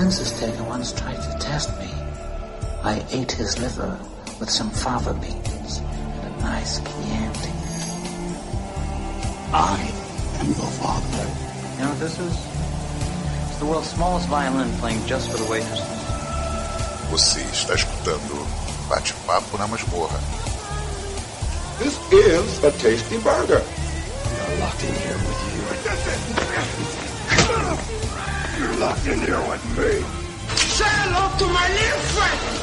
census taker once tried to test me. I ate his liver with some fava beans and a nice Chianti. I am your father. You know what this is? It's the world's smallest violin playing just for the waitresses. Você está escutando Bate-Papo na Masmorra. This is a tasty burger. We are locked in here with you. You're locked in here with me. Say hello to my little friend.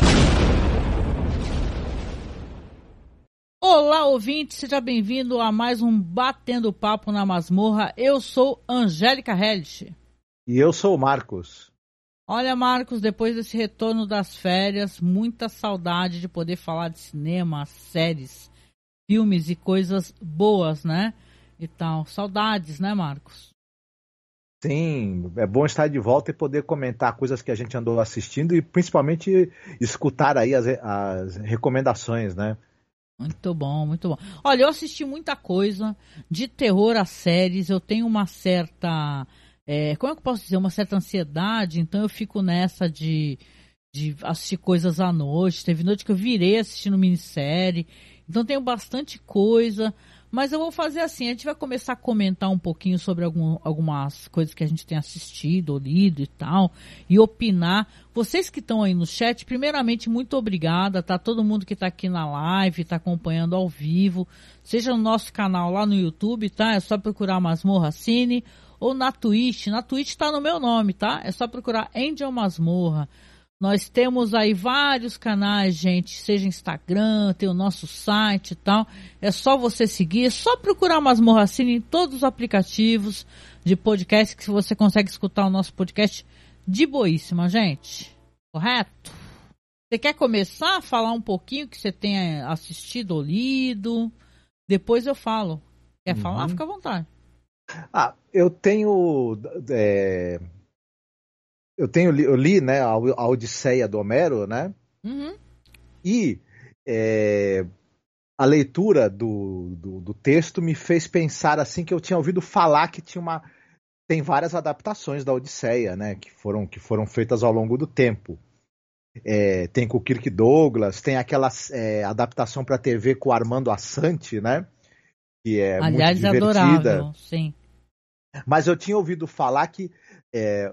Olá, ouvinte, seja bem-vindo a mais um Batendo Papo na Masmorra. Eu sou Angélica Hellish. E eu sou o Marcos. Olha, Marcos, depois desse retorno das férias, muita saudade de poder falar de cinema, séries, filmes e coisas boas, né? E tal. Saudades, né, Marcos? Sim, é bom estar de volta e poder comentar coisas que a gente andou assistindo e principalmente escutar aí as, as recomendações, né? Muito bom, muito bom. Olha, eu assisti muita coisa de terror a séries. Eu tenho uma certa. É, como é que eu posso dizer? Uma certa ansiedade. Então eu fico nessa de, de assistir coisas à noite. Teve noite que eu virei assistindo minissérie. Então tenho bastante coisa. Mas eu vou fazer assim: a gente vai começar a comentar um pouquinho sobre algum, algumas coisas que a gente tem assistido, ou lido e tal, e opinar. Vocês que estão aí no chat, primeiramente, muito obrigada, tá? Todo mundo que está aqui na live, está acompanhando ao vivo, seja no nosso canal lá no YouTube, tá? É só procurar Masmorra Cine, ou na Twitch. Na Twitch está no meu nome, tá? É só procurar Angel Masmorra. Nós temos aí vários canais, gente, seja Instagram, tem o nosso site e tal. É só você seguir, é só procurar Masmorra Cine em todos os aplicativos de podcast que você consegue escutar o nosso podcast de boíssima, gente. Correto? Você quer começar a falar um pouquinho que você tenha assistido ou lido? Depois eu falo. Quer Uhum. falar? Fica à vontade. Ah, eu tenho. é, eu tenho li, eu li né, a, a Odisseia do Homero, né? Uhum. E é, a leitura do, do, do texto me fez pensar assim que eu tinha ouvido falar que tinha uma. Tem várias adaptações da Odisseia, né? Que foram, que foram feitas ao longo do tempo. É, tem com o Kirk Douglas, tem aquela é, adaptação para TV com o Armando Assante, né? Que é Aliás, muito divertida. adorável, sim. Mas eu tinha ouvido falar que é,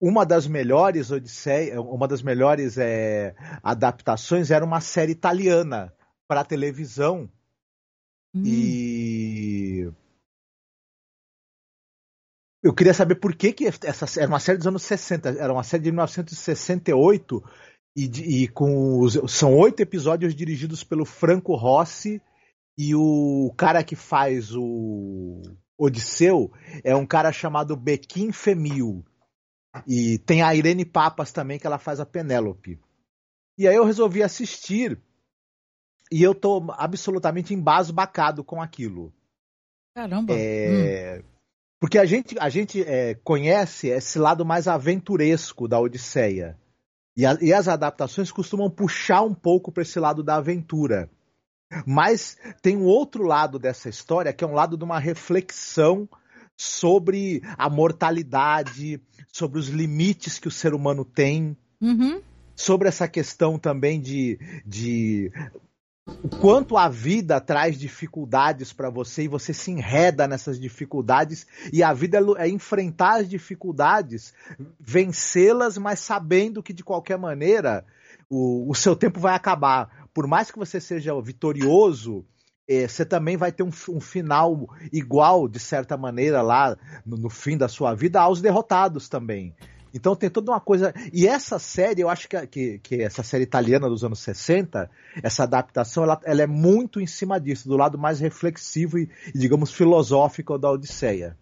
uma das melhores Odisseia, uma das melhores é, adaptações era uma série italiana para televisão Hum. e eu queria saber por que, que essa era uma série dos anos 60, era uma série de 1968 e, de- e com os, são oito episódios dirigidos pelo Franco Rossi e o cara que faz o Odisseu é um cara chamado Bequim Femil. E tem a Irene Papas também, que ela faz a Penélope. E aí eu resolvi assistir e eu tô absolutamente embasbacado com aquilo. Caramba. Hum. É, Porque a gente, a gente é, conhece esse lado mais aventuresco da Odisseia. E, a- e as adaptações costumam puxar um pouco para esse lado da aventura. Mas tem um outro lado dessa história, que é um lado de uma reflexão sobre a mortalidade, sobre os limites que o ser humano tem, Uhum. sobre essa questão também de, de o quanto a vida traz dificuldades para você e você se enreda nessas dificuldades e a vida é é enfrentar as dificuldades, vencê-las, mas sabendo que de qualquer maneira o, o seu tempo vai acabar. Por mais que você seja vitorioso, você também vai ter um, um final igual, de certa maneira, lá no, no fim da sua vida, aos derrotados também. Então tem toda uma coisa. E essa série, eu acho que, que, que essa série italiana dos anos 60, essa adaptação, ela, ela é muito em cima disso, do lado mais reflexivo e, digamos, filosófico da Odisseia.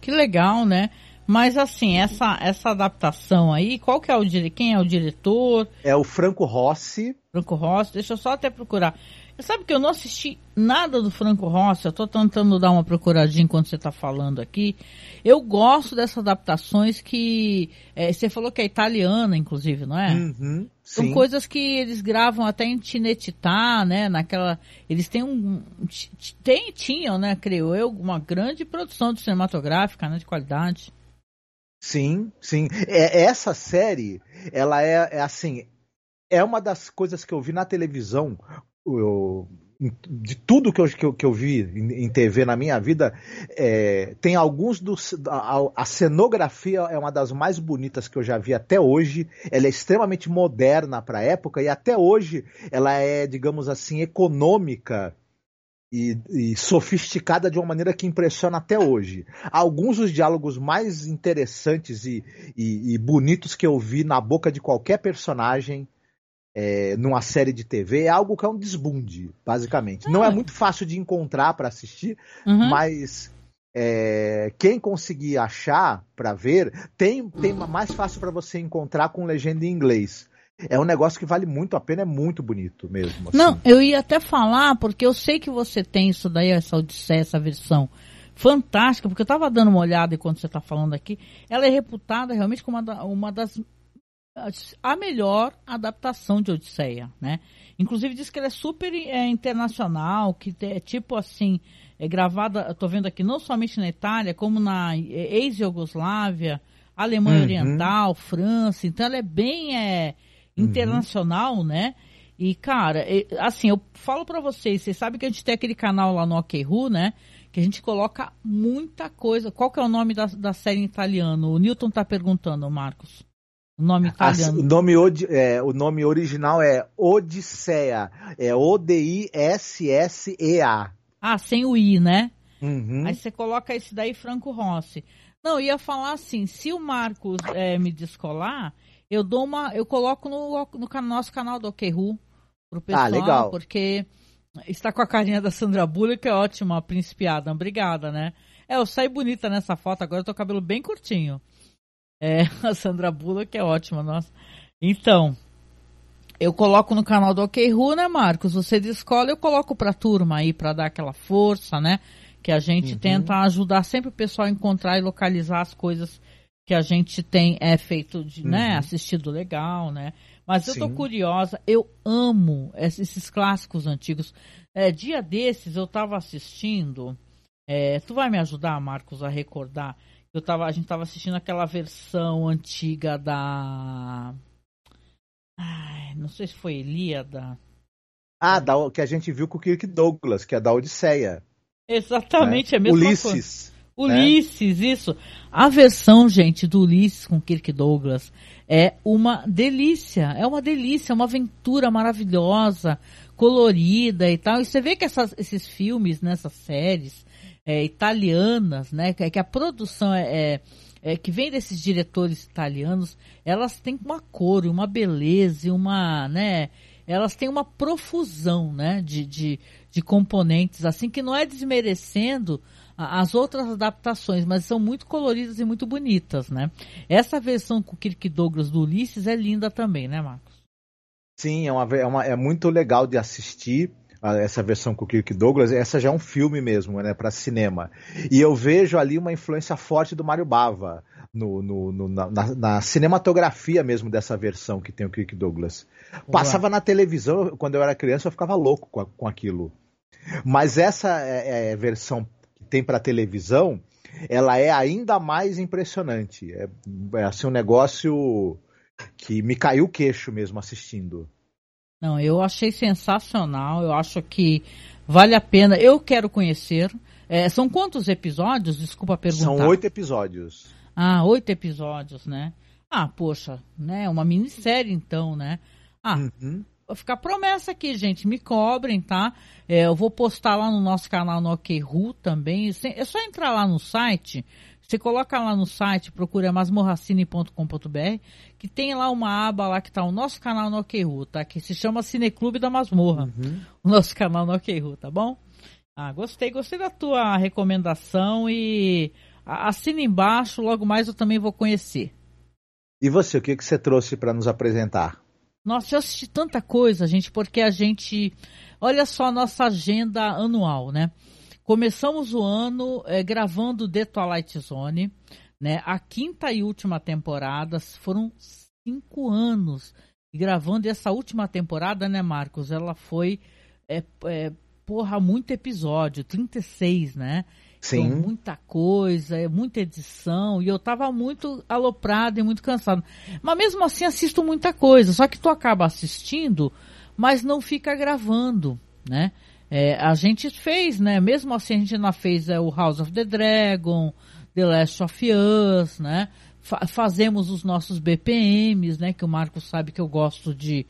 Que legal, né? Mas assim, essa, essa adaptação aí, qual que é o dire... quem é o diretor? É o Franco Rossi. Franco Rossi, deixa eu só até procurar. Sabe que eu não assisti nada do Franco Rossi, eu tô tentando dar uma procuradinha enquanto você tá falando aqui. Eu gosto dessas adaptações que. é, você falou que é italiana, inclusive, não é? Uhum, São coisas que eles gravam até em Tinetitá, né? Naquela. Eles têm um. Tem, tinham, né, creio eu, uma grande produção de cinematográfica, né? De qualidade. Sim, sim. É, essa série, ela é, é assim, é uma das coisas que eu vi na televisão, eu, de tudo que eu, que eu, que eu vi em, TV na minha vida, é, tem alguns dos. A, a, cenografia é uma das mais bonitas que eu já vi até hoje. Ela é extremamente moderna para a época e até hoje ela é, digamos assim, econômica. E, e, sofisticada de uma maneira que impressiona até hoje. Alguns dos diálogos mais interessantes e, e, e bonitos que eu vi na boca de qualquer personagem é, numa série de TV é algo que é um desbunde, basicamente. Não é muito fácil de encontrar para assistir, uhum. mas é, quem conseguir achar para ver, tem, tem mais fácil para você encontrar com legenda em inglês. É um negócio que vale muito a pena, é muito bonito mesmo. Assim. Não, eu ia até falar, porque eu sei que você tem isso daí, essa Odisseia, essa versão fantástica, porque eu estava dando uma olhada enquanto você está falando aqui. Ela é reputada realmente como uma, uma das a melhor adaptação de Odisseia, né? Inclusive diz que ela é super é, internacional, que é tipo assim, é gravada, estou vendo aqui, não somente na Itália, como na ex-Yugoslávia, Alemanha uhum. Oriental, França, então ela é bem é, uhum. internacional, uhum. né? E, cara, assim, eu falo para vocês, vocês sabem que a gente tem aquele canal lá no OKRU, né? Que a gente coloca muita coisa. Qual que é o nome da, da série em italiano? O Newton tá perguntando, Marcos. O nome italiano. o, nome, é, o nome original é Odisseia. É O-D-I-S-S-E-A. Ah, sem o I, né? Uhum. Aí você coloca esse daí, Franco Rossi. Não, ia falar assim, se o Marcos é, me descolar, eu dou uma. Eu coloco no, no nosso canal do OKRU pro ah, pessoal, ah, legal. porque está com a carinha da Sandra Bullock, que é ótima, principiada. Obrigada, né? É, eu saí bonita nessa foto, agora eu tô com o cabelo bem curtinho. É, a Sandra Bullock é ótima, nossa. Então, eu coloco no canal do OKRU, né, Marcos? Você escolhe, eu coloco pra turma aí pra dar aquela força, né? Que a gente uhum. tenta ajudar sempre o pessoal a encontrar e localizar as coisas que a gente tem é feito de, né, uhum. né, assistido legal, né? Mas eu Sim. tô curiosa, eu amo esses clássicos antigos. É, dia desses eu tava assistindo, é, tu vai me ajudar, Marcos, a recordar? Eu tava, a gente tava assistindo aquela versão antiga da. Ai, não sei se foi Elíada. Ah, da, que a gente viu com o Kirk Douglas, que é da Odisseia. Exatamente, né? é a mesma Ulisses. Coisa. Ulisses, né? isso. A versão, gente, do Ulisses com Kirk Douglas é uma delícia. É uma delícia, é uma aventura maravilhosa, colorida e tal. E você vê que essas, esses filmes, nessas séries, é, italianas, né? Que, que a produção é, é, é, que vem desses diretores italianos, elas têm uma cor, uma beleza, uma, né? Elas têm uma profusão, né? De, de, de componentes, assim que não é desmerecendo as outras adaptações, mas são muito coloridas e muito bonitas, né? Essa versão com Kirk Douglas do Ulisses é linda também, né, Marcos? Sim, é, uma, é, uma, é muito legal de assistir essa versão com o Kirk Douglas, essa já é um filme mesmo, né, para cinema. E eu vejo ali uma influência forte do Mario Bava no, no, no na, na, cinematografia mesmo dessa versão que tem o Kirk Douglas. Passava na televisão, quando eu era criança, eu ficava louco com, a, com aquilo. Mas essa é, é, versão que tem para televisão, ela é ainda mais impressionante. É, é assim um negócio que me caiu o queixo mesmo assistindo. Não, eu achei sensacional. Eu acho que vale a pena. Eu quero conhecer. É, são quantos episódios? Desculpa perguntar. São oito episódios. Ah, oito episódios, né? Ah, poxa, né? Uma minissérie então, né? Ah, uhum. vou ficar promessa aqui, gente. Me cobrem, tá? É, eu vou postar lá no nosso canal no OKRU também. É só entrar lá no site você coloca lá no site, procura masmorracine.com.br, que tem lá uma aba lá que tá o nosso canal no OKRU, tá? Que se chama Cineclube da Masmorra. Uhum. O nosso canal no OKRU, tá bom? Ah, gostei, gostei da tua recomendação e assina embaixo, logo mais eu também vou conhecer. E você, o que, que você trouxe para nos apresentar? Nossa, eu assisti tanta coisa, gente, porque a gente. Olha só a nossa agenda anual, né? Começamos o ano é, gravando The Twilight Zone, né? A quinta e última temporada foram cinco anos gravando. E essa última temporada, né, Marcos? Ela foi, é, é, porra, muito episódio, 36, né? Sim. Então, muita coisa, é muita edição, e eu tava muito aloprado e muito cansado. Mas mesmo assim assisto muita coisa, só que tu acaba assistindo, mas não fica gravando, né? É, a gente fez, né? Mesmo assim a gente ainda fez é, o House of the Dragon, The Last of Us, né? Fa fazemos os nossos BPMs, né? Que o Marcos sabe que eu gosto de,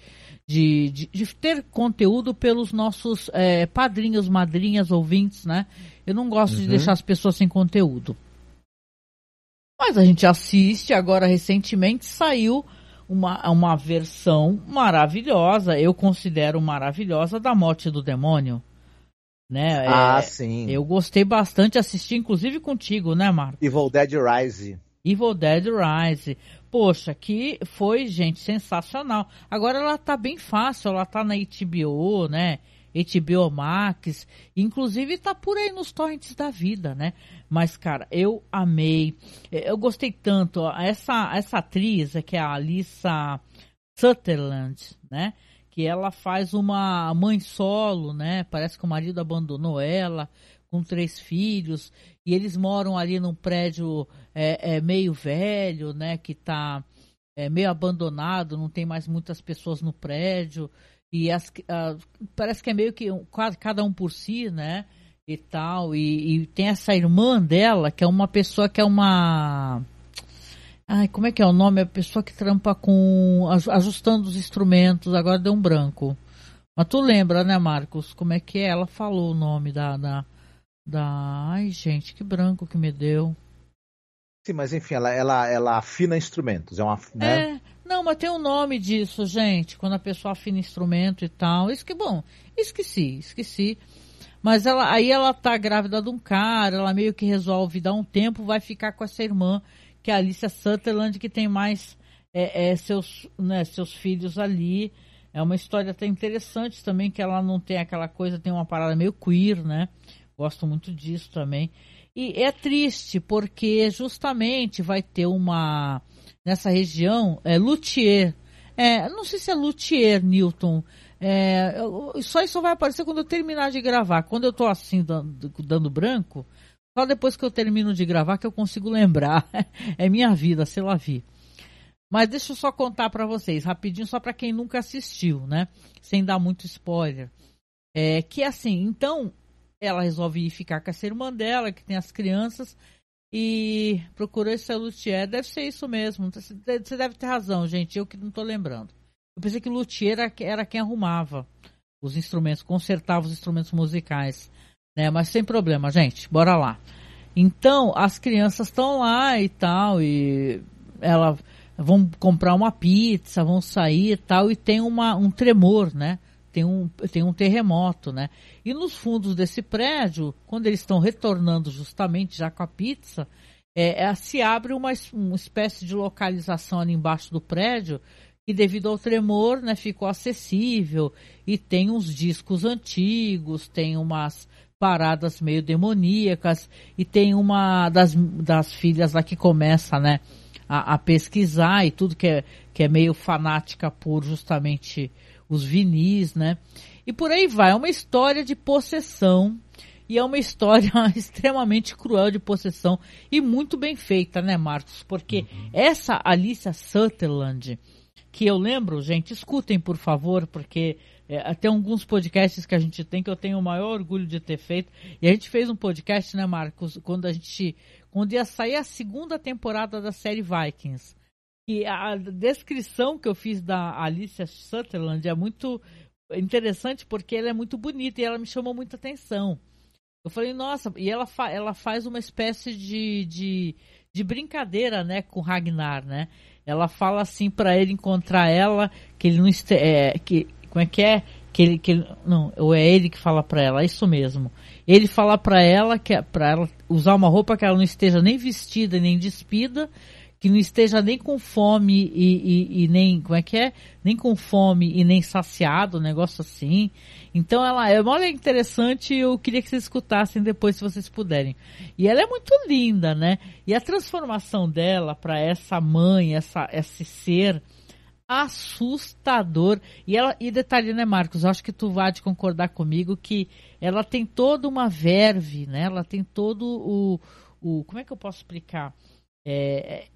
de, de, de ter conteúdo pelos nossos é, padrinhos, madrinhas, ouvintes, né? Eu não gosto uhum. de deixar as pessoas sem conteúdo. Mas a gente assiste, agora recentemente saiu uma, uma versão maravilhosa, eu considero maravilhosa, da Morte do Demônio. Né? Ah, é, sim. Eu gostei bastante de assistir, inclusive contigo, né, Marco? Evil Dead Rise. Evil Dead Rise. Poxa, que foi, gente, sensacional. Agora ela tá bem fácil, ela tá na HBO, né? HBO Max, inclusive tá por aí nos torrents da vida, né? Mas, cara, eu amei, é, eu gostei tanto, essa, essa atriz, que é a Alissa Sutherland, né? Que ela faz uma mãe solo, né? Parece que o marido abandonou ela, com três filhos, e eles moram ali num prédio é, é meio velho, né? Que tá é, meio abandonado, não tem mais muitas pessoas no prédio. E as, uh, parece que é meio que quase cada um por si, né? E tal. E, e, tem essa irmã dela, que é uma pessoa que é uma. Ai, como é que é o nome? É a pessoa que trampa com. ajustando os instrumentos, agora deu um branco. Mas tu lembra, né, Marcos? Como é que é? Ela falou o nome da. da, da... Ai, gente, que branco que me deu. Sim, mas enfim, ela, ela, ela afina instrumentos. É uma. Né? É, não, mas tem um nome disso, gente, quando a pessoa afina instrumento e tal. Isso que bom, esqueci, esqueci. Mas ela, aí ela tá grávida de um cara, ela meio que resolve dar um tempo, vai ficar com essa irmã, que é a Alicia Sutherland, que tem mais é, é, seus, né, seus filhos ali. É uma história até interessante também, que ela não tem aquela coisa, tem uma parada meio queer, né? Gosto muito disso também. E é triste, porque justamente vai ter uma nessa região é luthier. É, não sei se é luthier, Newton. É, só isso vai aparecer quando eu terminar de gravar. Quando eu estou assim, dando, dando, branco, só depois que eu termino de gravar que eu consigo lembrar. é minha vida, sei lá vi. Mas deixa eu só contar para vocês, rapidinho, só para quem nunca assistiu, né? Sem dar muito spoiler. É que assim, então, ela resolve ir ficar com essa irmã dela, que tem as crianças, e procurou esse luthier. Deve ser isso mesmo. Você deve ter razão, gente. Eu que não estou lembrando. Eu pensei que luthier era, quem arrumava os instrumentos, consertava os instrumentos musicais. Né? Mas sem problema, gente. Bora lá. Então, as crianças estão lá e tal, e ela vão comprar uma pizza, vão sair e tal, e tem uma, um tremor, né? tem um, tem um terremoto, né? E nos fundos desse prédio, quando eles estão retornando justamente já com a pizza, é, é, se abre uma, uma espécie de localização ali embaixo do prédio que devido ao tremor, né, ficou acessível e tem uns discos antigos, tem umas paradas meio demoníacas e tem uma das, das filhas lá que começa, né, a, a pesquisar e tudo que é, que é meio fanática por justamente os vinis, né? E por aí vai. É uma história de possessão. E é uma história extremamente cruel de possessão. E muito bem feita, né, Marcos? Porque uhum. essa Alicia Sutherland, que eu lembro, gente, escutem por favor, porque é, até alguns podcasts que a gente tem que eu tenho o maior orgulho de ter feito. E a gente fez um podcast, né, Marcos, quando a gente. Quando ia sair a segunda temporada da série Vikings. E a descrição que eu fiz da Alicia Sutherland é muito interessante porque ela é muito bonita e ela me chamou muita atenção. Eu falei, nossa, e ela, fa ela faz uma espécie de, de, de brincadeira, né, com Ragnar, né? Ela fala assim para ele encontrar ela, que ele não é, que como é que é? Que ele, que ele, não, ou é ele que fala para ela, é isso mesmo. Ele fala para ela que é para ela usar uma roupa que ela não esteja nem vestida nem despida que não esteja nem com fome e, e, e, nem, como é que é? Nem com fome e nem saciado, um negócio assim. Então ela é uma interessante eu queria que vocês escutassem depois se vocês puderem. E ela é muito linda, né? E a transformação dela para essa mãe, essa, esse ser assustador. E ela e detalhe, né, Marcos? Acho que tu vai concordar comigo que ela tem toda uma verve, né? Ela tem todo o, o como é que eu posso explicar? É, é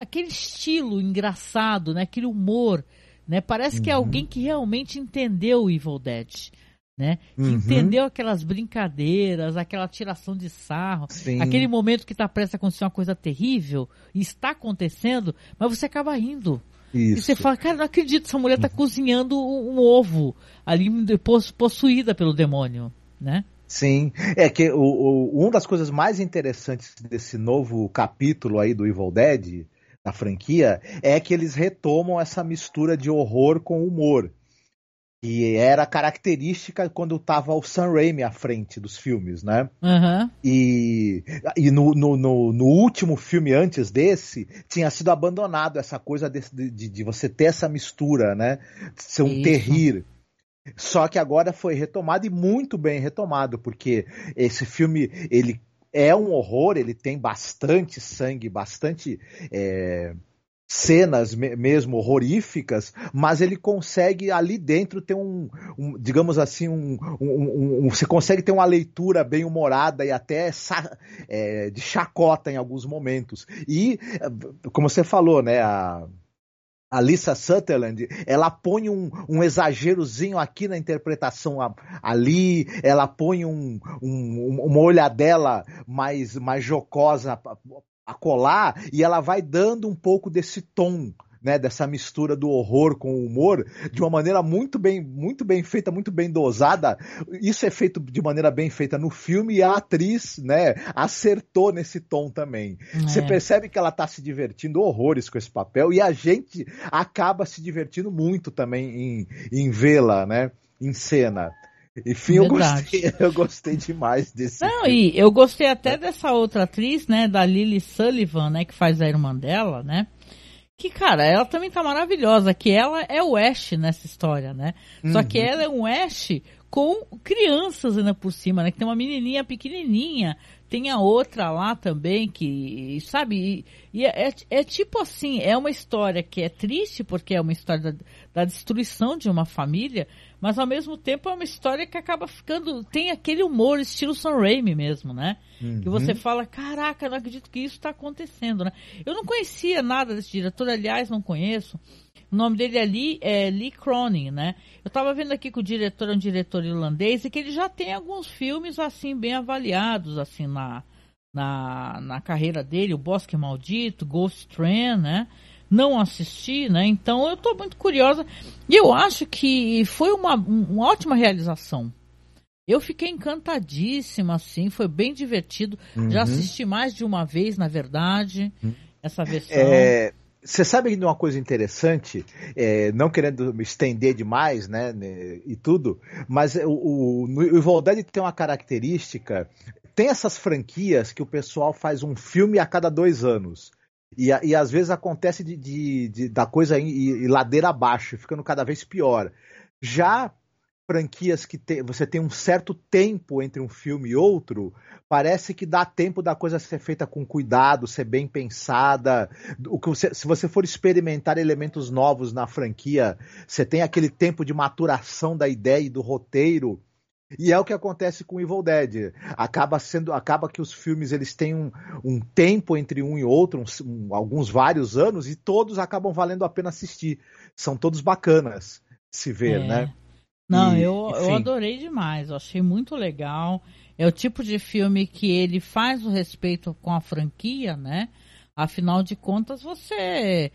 aquele estilo engraçado, né? Aquele humor, né? Parece uhum. que é uhum. alguém que realmente entendeu o Evil Dead. Né? Que uhum. entendeu aquelas brincadeiras, aquela tiração de sarro, Sim. aquele momento que está prestes a acontecer uma coisa terrível, e está acontecendo, mas você acaba rindo. Isso. E você fala, cara, não acredito, essa mulher está cozinhando um ovo ali possuída pelo demônio, né? Sim, é que o, o, uma das coisas mais interessantes desse novo capítulo aí do Evil Dead, da franquia, é que eles retomam essa mistura de horror com humor que era característica quando estava o Sam Raimi à frente dos filmes, né? Uhum. E, e no, no, no, no, último filme antes desse, tinha sido abandonado essa coisa de, de, de você ter essa mistura, né? De ser um Isso. terrir. Só que agora foi retomado e muito bem retomado, porque esse filme, ele é um horror, ele tem bastante sangue, bastante... É cenas mesmo horroríficas, mas ele consegue ali dentro ter um, um digamos assim, um, um, um, você consegue ter uma leitura bem humorada e até é, de chacota em alguns momentos. E, como você falou, né, a, a Lisa Sutherland, ela põe um, um exagerozinho aqui na interpretação ali, ela põe um, um, uma olhadela mais, mais jocosa a colar e ela vai dando um pouco desse tom né, dessa mistura do horror com o humor de uma maneira muito bem, muito bem feita, muito bem dosada. Isso é feito de maneira bem feita no filme e a atriz, né, acertou nesse tom também. É. Você percebe que ela está se divertindo horrores com esse papel e a gente acaba se divertindo muito também em, em vê-la, né, em cena. Enfim, eu gostei, eu gostei demais desse. Não, filme. e eu gostei até dessa outra atriz, né, da Lily Sullivan, né, que faz a irmã dela, né? Que, cara, ela também tá maravilhosa, que ela é o Ash nessa história, né? Uhum. Só que uhum. ela é um Ash com crianças ainda por cima, né? Que tem uma menininha pequenininha, tem a outra lá também que, sabe, e, e é, é, é, tipo assim, é uma história que é triste porque é uma história da, da, destruição de uma família, mas ao mesmo tempo é uma história que acaba ficando, tem aquele humor estilo Sam Raimi mesmo, né? Uhum. Que você fala, caraca, não acredito que isso está acontecendo, né? Eu não conhecia nada desse diretor, aliás, não conheço. O nome dele é Lee, é Lee Cronin, né? Eu estava vendo aqui que o diretor é um diretor irlandês e que ele já tem alguns filmes assim bem avaliados assim na na, na carreira dele, o Bosque Maldito, Ghost Train, né? Não assisti, né? Então eu estou muito curiosa e eu acho que foi uma, uma ótima realização. Eu fiquei encantadíssima, assim, foi bem divertido. Uhum. Já assisti mais de uma vez, na verdade, uhum. essa versão. É, você sabe de uma coisa interessante, é, não querendo me estender demais, né, né e tudo, mas o, o, o Evil Dead tem uma característica, tem essas franquias que o pessoal faz um filme a cada dois anos. E, e às vezes acontece de, de, de da coisa ir, ir ladeira abaixo, ficando cada vez pior. Já franquias que te, você tem um certo tempo entre um filme e outro, parece que dá tempo da coisa ser feita com cuidado, ser bem pensada. O que você, se você for experimentar elementos novos na franquia, você tem aquele tempo de maturação da ideia e do roteiro. E é o que acontece com Evil Dead. Acaba sendo, acaba que os filmes eles têm um, um tempo entre um e outro, um, alguns vários anos, e todos acabam valendo a pena assistir. São todos bacanas se ver, é. né? Não, e, eu, eu adorei demais, eu achei muito legal. É o tipo de filme que ele faz o respeito com a franquia, né? Afinal de contas, você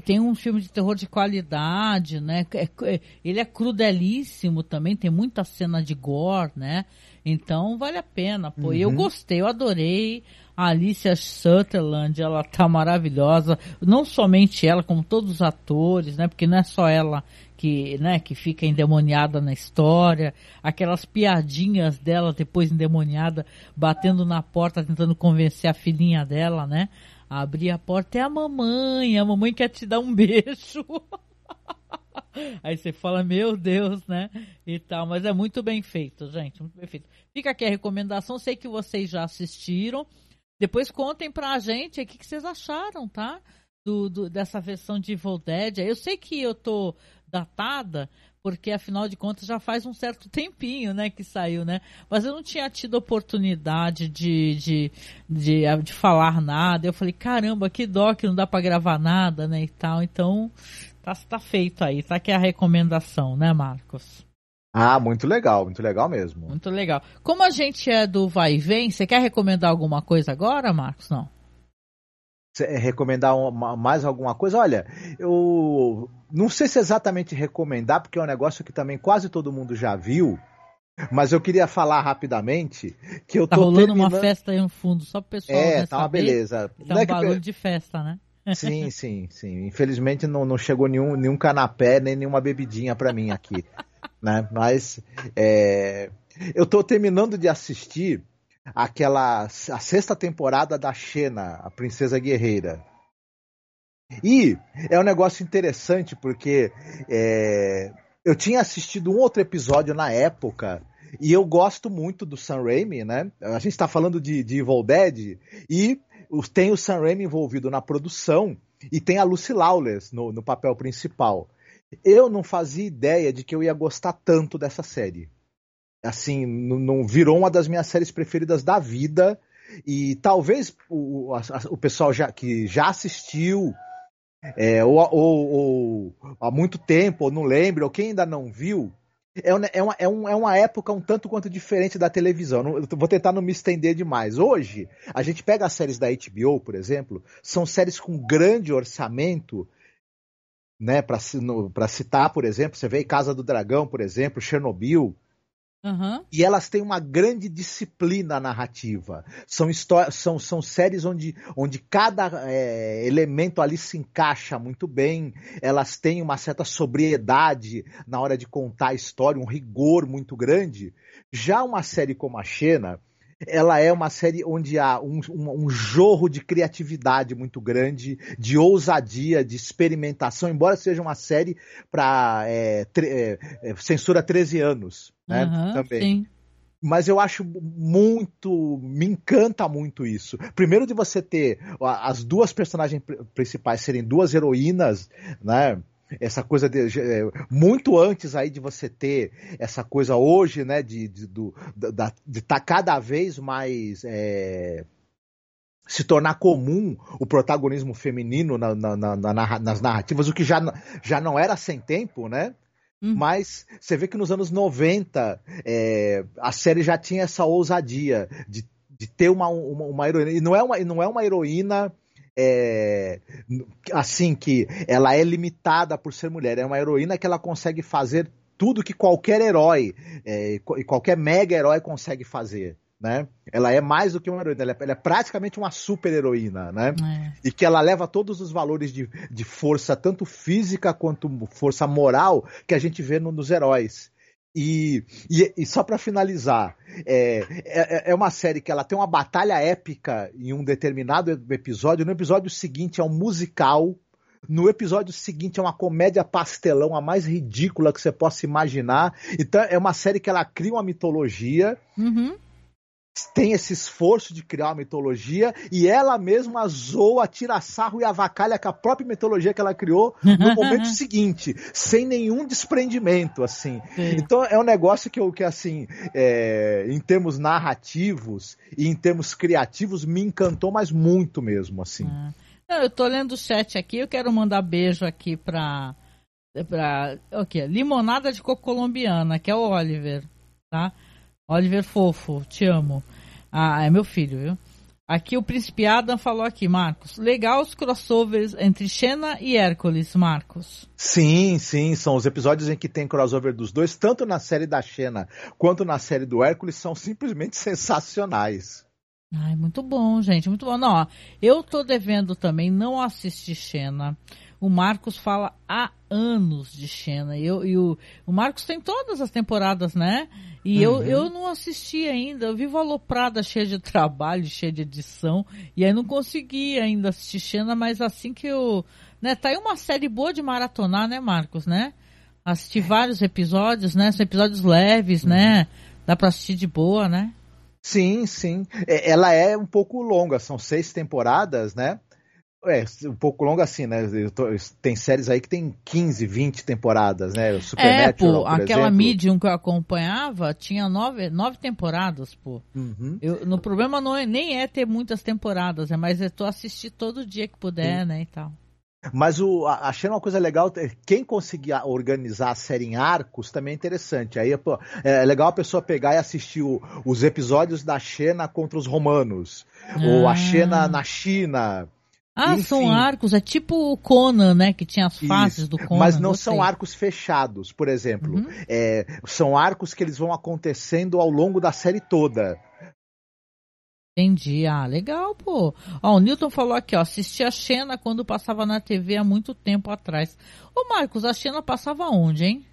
tem um filme de terror de qualidade, né? É, é, ele é crudelíssimo também, tem muita cena de gore, né? Então vale a pena, pô. Uhum. Eu gostei, eu adorei. A Alicia Sutherland, ela tá maravilhosa. Não somente ela, como todos os atores, né? Porque não é só ela que, né, que fica endemoniada na história, aquelas piadinhas dela depois endemoniada, batendo na porta, tentando convencer a filhinha dela, né? Abrir a porta é a mamãe, a mamãe quer te dar um beijo. Aí você fala, meu Deus, né? E tal, mas é muito bem feito, gente, muito bem feito. Fica aqui a recomendação, sei que vocês já assistiram. Depois contem pra gente o que, que vocês acharam, tá? do, do, dessa versão de Evil Dead. Eu sei que eu tô datada, porque afinal de contas já faz um certo tempinho, né, que saiu, né? Mas eu não tinha tido oportunidade de, de, de, de falar nada. Eu falei, caramba, que dó que não dá para gravar nada, né, e tal. Então, tá, tá feito aí, tá aqui a recomendação, né, Marcos? Ah, muito legal, muito legal mesmo. Muito legal. Como a gente é do vai e vem, você quer recomendar alguma coisa agora, Marcos? Não. Cê, recomendar uma, mais alguma coisa? Olha, eu não sei se exatamente recomendar, porque é um negócio que também quase todo mundo já viu. Mas eu queria falar rapidamente que eu tá tô rolando terminando... uma festa aí no fundo, só pro pessoal É, né, tá uma saber. beleza. Tá Não um é que- barulho de festa, né? Sim, sim, sim. Infelizmente não, não chegou nenhum, nenhum canapé, nem nenhuma bebidinha pra mim aqui. né? Mas é, eu tô terminando de assistir aquela a sexta temporada da Xena, a Princesa Guerreira. E é um negócio interessante porque é, eu tinha assistido um outro episódio na época e eu gosto muito do Sam Raimi, né? A gente está falando de, de Evil Dead e tem o Sam Raimi envolvido na produção e tem a Lucy Lawless no, no papel principal. Eu não fazia ideia de que eu ia gostar tanto dessa série. Assim, não, virou uma das minhas séries preferidas da vida. E talvez o, a- o pessoal já, que já assistiu, é, ou, ou- ou há muito tempo, ou não lembra, ou quem ainda não viu, é, uma- é uma, é, um- é uma época um tanto quanto diferente da televisão. Não- vou tentar não me estender demais. Hoje, a gente pega as séries da HBO, por exemplo, são séries com grande orçamento, né? Para citar, por exemplo, você vê Casa do Dragão, por exemplo, Chernobyl, Aham. e elas têm uma grande disciplina narrativa. São, são, são séries onde, onde cada é, elemento ali se encaixa muito bem, elas têm uma certa sobriedade na hora de contar a história, um rigor muito grande. Já uma série como a Xena, ela é uma série onde há um, um, um jorro de criatividade muito grande, de ousadia, de experimentação, embora seja uma série para censura 13 anos. Né, Aham, também. Sim. Mas eu acho muito. Me encanta muito isso. Primeiro, de você ter as duas personagens pri- principais serem duas heroínas, né? Essa coisa de. é, Muito antes aí de você ter essa coisa hoje, né? De estar de, do- da- de tá cada vez mais. é, se tornar comum o protagonismo feminino na- na- na- nas narrativas, o que já, já não era sem tempo, né? Uhum. Mas você vê que nos anos 90 é, a série já tinha essa ousadia de, de ter uma, uma, uma heroína. E não é uma, não é uma heroína é, assim que ela é limitada por ser mulher. É uma heroína que ela consegue fazer tudo que qualquer herói é, e qualquer mega herói consegue fazer. Né? Ela é mais do que uma heroína, ela é, ela é praticamente uma super heroína, né? É. e que ela leva todos os valores de, de força, tanto física quanto força moral, que a gente vê no- nos heróis. E, e, e só para finalizar, é, é, é uma série que ela tem uma batalha épica em um determinado episódio. No episódio seguinte é um musical. No episódio seguinte é uma comédia pastelão, a mais ridícula que você possa imaginar. Então é uma série que ela cria uma mitologia Uhum. Tem esse esforço de criar uma mitologia e ela mesma zoa, tira sarro e avacalha com a própria mitologia que ela criou no momento seguinte, sem nenhum desprendimento, assim. Sim. Então é um negócio que eu que assim, é, em termos narrativos e em termos criativos me encantou, mas muito mesmo, assim. Não, eu tô lendo o chat aqui, eu quero mandar beijo aqui pra. pra o quê? Limonada de coco colombiana, que é o Oliver, tá? Oliver fofo, te amo. Ah, é meu filho, viu? Aqui o Príncipe Adam falou aqui, Marcos. Legal os crossovers entre Xena e Hércules, Marcos. Sim, sim, são os episódios em que tem crossover dos dois, tanto na série da Xena quanto na série do Hércules, são simplesmente sensacionais. Ai, muito bom, gente, muito bom. Não, ó, eu tô devendo também não assistir Xena. O Marcos fala há anos de Xena. E, eu, e o, o Marcos tem todas as temporadas, né? E eu, eu não assisti ainda. Eu vivo aloprada, cheia de trabalho, cheia de edição. E aí não consegui ainda assistir Xena, mas assim que eu. Né, tá aí uma série boa de maratonar, né, Marcos, né? Assisti vários episódios, né? São episódios leves, né? Dá pra assistir de boa, né? Sim, sim. É, Ela é um pouco longa, são seis temporadas, né? É, um pouco longa assim, né? Tô, tem séries aí que tem 15, 20 temporadas, né? O é, pô, aquela exemplo. Medium que eu acompanhava tinha nove, nove temporadas, pô. Uhum. Eu, no problema não é, nem é ter muitas temporadas, é mais é tu assistir todo dia que puder, Sim. né, e tal. Mas o, achei uma coisa legal, quem conseguir organizar a série em arcos também é interessante. Aí pô, é legal a pessoa pegar e assistir o, os episódios da Xena contra os romanos, ah. ou a Xena na China. Ah, Enfim. são arcos, é tipo o Conan, né? Que tinha as fases Isso, do Conan. Mas não são arcos fechados, por exemplo. Uhum. É, são arcos que eles vão acontecendo ao longo da série toda. Entendi. Ah, legal, pô. Ó, o Newton falou aqui, ó, assisti a Xena quando passava na TV há muito tempo atrás. Ô, Marcos, a Xena passava onde, hein?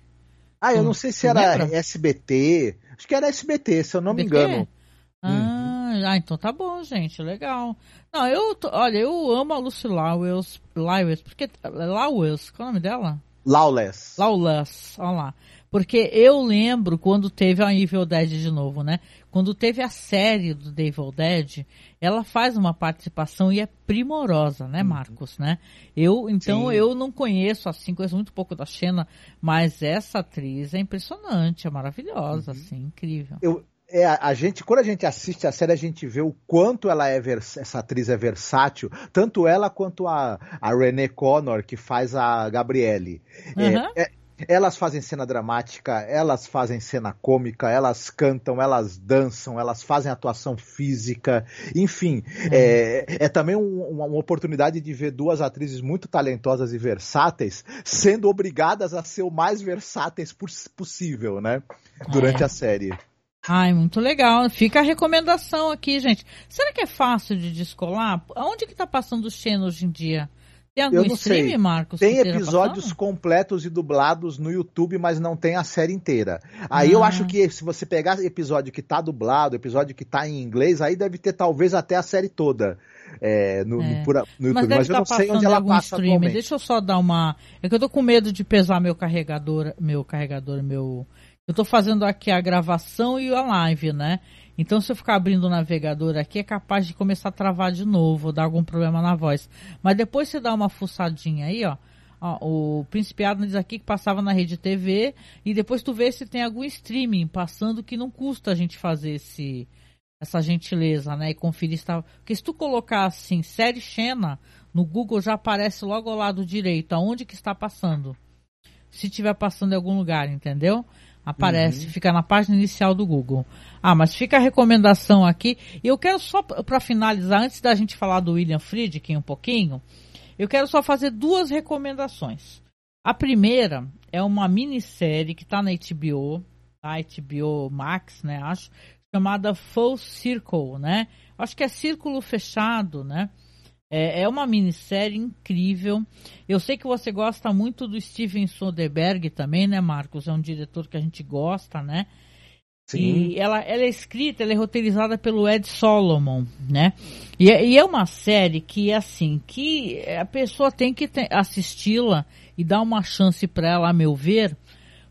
Ah, eu não sei se era? SBT. Acho que era SBT, se eu não SBT? me engano. Ah, uhum. Ah, então tá bom, gente, legal. Não, eu, olha, eu amo a Lucy Lawless, Lawless porque, Lawless, qual é o nome dela? Lawless. Lawless, olha lá. Porque eu lembro quando teve a Evil Dead de novo, né? Quando teve a série do The Evil Dead, ela faz uma participação e é primorosa, né, uhum. Marcos, né? Eu, então, Sim. eu não conheço, assim, conheço muito pouco da Xena, mas essa atriz é impressionante, é maravilhosa, uhum. assim, incrível. Eu, é, a gente, quando a gente assiste a série, a gente vê o quanto ela é essa atriz é versátil, tanto ela quanto a, a Renée Connor, que faz a Gabriele. Uhum. É, é, elas fazem cena dramática, elas fazem cena cômica, elas cantam, elas dançam, elas fazem atuação física, enfim, uhum. é, é, também um, uma, uma, oportunidade de ver duas atrizes muito talentosas e versáteis sendo obrigadas a ser o mais versáteis possível, né? Durante é. a série. Ai, muito legal. Fica a recomendação aqui, gente. Será que é fácil de descolar? Aonde que tá passando o Xena hoje em dia? Tem algum eu não stream, sei. Marcos? Tem episódios completos e dublados no YouTube, mas não tem a série inteira. Aí ah. eu acho que se você pegar episódio que tá dublado, episódio que tá em inglês, aí deve ter talvez até a série toda. É, no, é. no, no, YouTube, mas, mas eu não sei onde ela passa stream. atualmente. Deixa eu só dar uma. É que eu tô com medo de pesar meu carregador, meu carregador, meu eu estou fazendo aqui a gravação e a live, né? Então, se eu ficar abrindo o navegador aqui, é capaz de começar a travar de novo, dar algum problema na voz. Mas depois você dá uma fuçadinha aí, ó. ó o Príncipe Adam diz aqui que passava na rede TV e depois tu vê se tem algum streaming passando que não custa a gente fazer esse, essa gentileza, né? E conferir se tá... Porque se tu colocar assim, série Xena, no Google já aparece logo ao lado direito, aonde que está passando. Se tiver passando em algum lugar, entendeu? Aparece, uhum. fica na página inicial do Google. Ah, mas fica a recomendação aqui. E eu quero só, para finalizar, antes da gente falar do William Friedkin um pouquinho, eu quero só fazer duas recomendações. A primeira é uma minissérie que está na HBO, tá? HBO Max, né, acho, chamada Full Circle, né? Acho que é Círculo Fechado, né? É, é uma minissérie incrível. Eu sei que você gosta muito do Steven Soderbergh também, né, Marcos? É um diretor que a gente gosta, né? Sim. E ela, ela é escrita, ela é roteirizada pelo Ed Solomon, né? E, é, e é uma série que, assim, que a pessoa tem que assisti-la e dar uma chance para ela, a meu ver,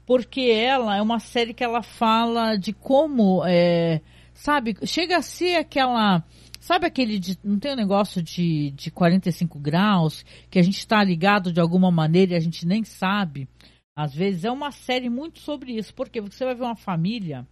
porque ela é uma série que ela fala de como, é, sabe, chega a ser aquela Sabe aquele de, não tem um negócio de, de 45 graus que a gente está ligado de alguma maneira e a gente nem sabe? Às vezes é uma série muito sobre isso, porque você vai ver uma família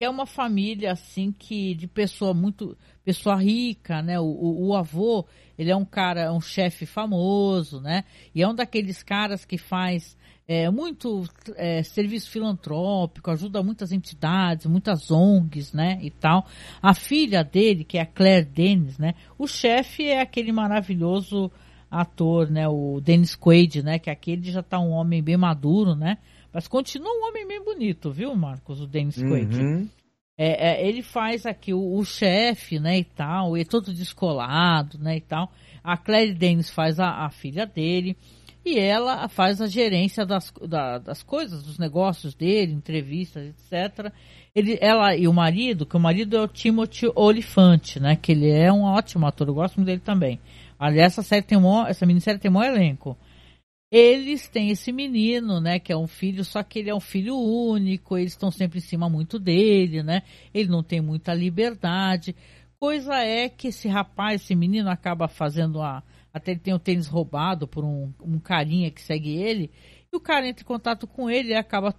é uma família assim que de pessoa muito pessoa rica, né? O, o, o avô ele é um cara, um chefe famoso, né? E é um daqueles caras que faz é, muito é, serviço filantrópico, ajuda muitas entidades, muitas ONGs, né, e tal. A filha dele, que é a Claire Denis, né, o chefe é aquele maravilhoso ator, né, o Dennis Quaid, né, que aquele já está um homem bem maduro, né, mas continua um homem bem bonito, viu, Marcos, o Dennis uhum. Quaid. É, é, ele faz aqui o, o chefe, né, e tal, e é todo descolado, né, e tal. A Claire Denis faz a, a filha dele e ela faz a gerência das, da, das coisas, dos negócios dele, entrevistas, etc. Ele, ela e o marido, que o marido é o Timothy Olifante, né? Que ele é um ótimo ator, eu gosto muito dele também. Aliás, essa série tem um, essa minissérie tem um elenco. Eles têm esse menino, né, que é um filho, só que ele é um filho único, eles estão sempre em cima muito dele, né? Ele não tem muita liberdade coisa é que esse rapaz, esse menino, acaba fazendo a. Até ele tem o tênis roubado por um, um carinha que segue ele. E o cara entra em contato com ele e acaba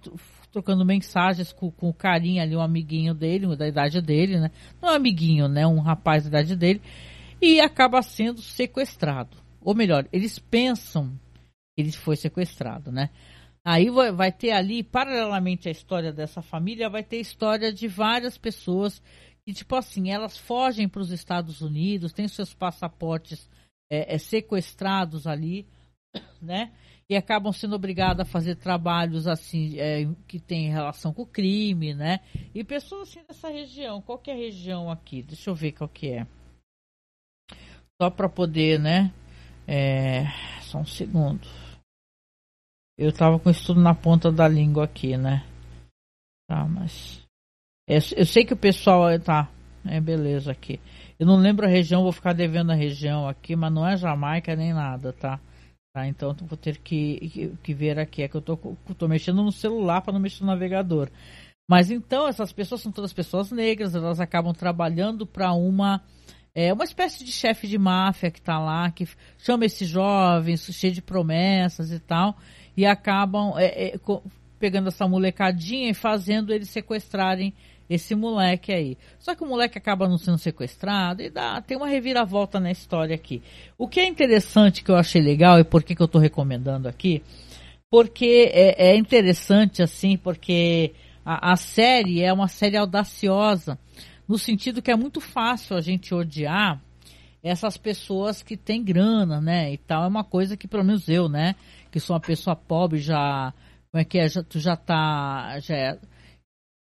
trocando mensagens com, com o carinha ali, um amiguinho dele, da idade dele, né? Não é um amiguinho, né? Um rapaz da idade dele. E acaba sendo sequestrado. Ou melhor, eles pensam que ele foi sequestrado, né? Aí vai, vai ter ali, paralelamente à história dessa família, vai ter história de várias pessoas que, tipo assim, elas fogem para os Estados Unidos, têm seus passaportes é, é, sequestrados ali, né? E acabam sendo obrigadas a fazer trabalhos assim é, que tem relação com o crime, né? E pessoas assim dessa região, qual que é a região aqui? Deixa eu ver qual que é. Só para poder, né? É, só um segundo. Eu tava com isso tudo na ponta da língua aqui, né? Tá, mas. Eu, eu sei que o pessoal. Tá, é beleza aqui. Eu não lembro a região, vou ficar devendo a região aqui, mas não é Jamaica nem nada, tá? Tá, então vou ter que, que, que, ver aqui. É que eu tô, tô mexendo no celular para não mexer no navegador. Mas então, essas pessoas são todas pessoas negras, elas acabam trabalhando para uma é uma espécie de chefe de máfia que está lá, que chama esses jovens, cheio de promessas e tal, e acabam é, é, pegando essa molecadinha e fazendo eles sequestrarem esse moleque aí. Só que o moleque acaba não sendo sequestrado e dá, tem uma reviravolta na história aqui. O que é interessante que eu achei legal e por que, que eu estou recomendando aqui, porque é, é interessante assim, porque a, a série é uma série audaciosa no sentido que é muito fácil a gente odiar essas pessoas que têm grana, né? E tal, é uma coisa que pelo menos eu, né, que sou uma pessoa pobre já, como é que é, já, tu já tá, já é,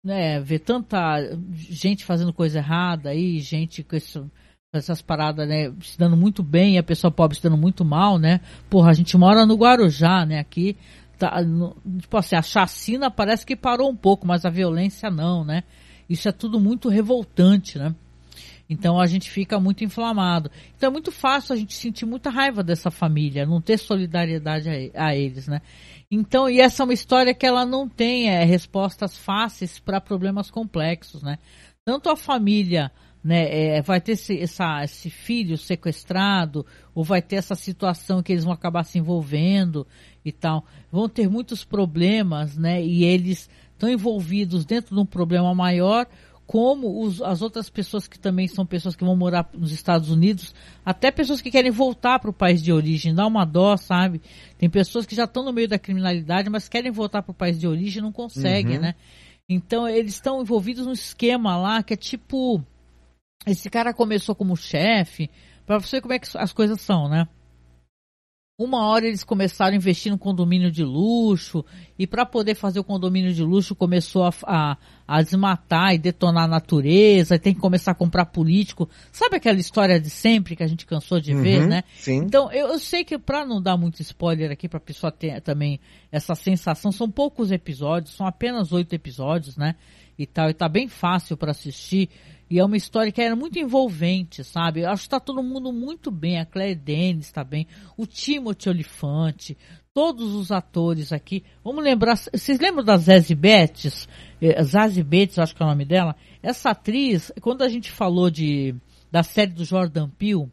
né, ver tanta gente fazendo coisa errada aí, gente com isso, essas paradas, né, se dando muito bem e a pessoa pobre se dando muito mal, né? Porra, a gente mora no Guarujá, né, aqui tá, no, tipo assim, a chacina parece que parou um pouco, mas a violência não, né? Isso é tudo muito revoltante, né? Então a gente fica muito inflamado. Então é muito fácil a gente sentir muita raiva dessa família, não ter solidariedade a, a eles, né? Então, e essa é uma história que ela não tem é, respostas fáceis para problemas complexos, né? Tanto a família né, é, vai ter esse, essa, esse filho sequestrado, ou vai ter essa situação que eles vão acabar se envolvendo e tal. Vão ter muitos problemas, né? E eles estão envolvidos dentro de um problema maior, como os, as outras pessoas que também são pessoas que vão morar nos Estados Unidos, até pessoas que querem voltar para o país de origem, dá uma dó, sabe? Tem pessoas que já estão no meio da criminalidade, mas querem voltar para o país de origem e não conseguem, uhum. né? Então eles estão envolvidos num esquema lá que é tipo. Esse cara começou como chefe, para você ver como é que as coisas são, né? Uma hora eles começaram a investir no condomínio de luxo e para poder fazer o condomínio de luxo começou a, a, a, desmatar e detonar a natureza, e tem que começar a comprar político. Sabe aquela história de sempre que a gente cansou de uhum, ver, né? Sim. Então eu, eu sei que para não dar muito spoiler aqui para a pessoa ter também essa sensação, são poucos episódios, são apenas oito episódios, né? E tal, e tá bem fácil para assistir. E é uma história que era muito envolvente, sabe? Eu acho que está todo mundo muito bem. A Claire Denis está bem. O Timothy Olifante. Todos os atores aqui. Vamos lembrar. Vocês lembram da Zazie Betts? Eh, Zazie Betts, acho que é o nome dela. Essa atriz, quando a gente falou de, da série do Jordan Peele,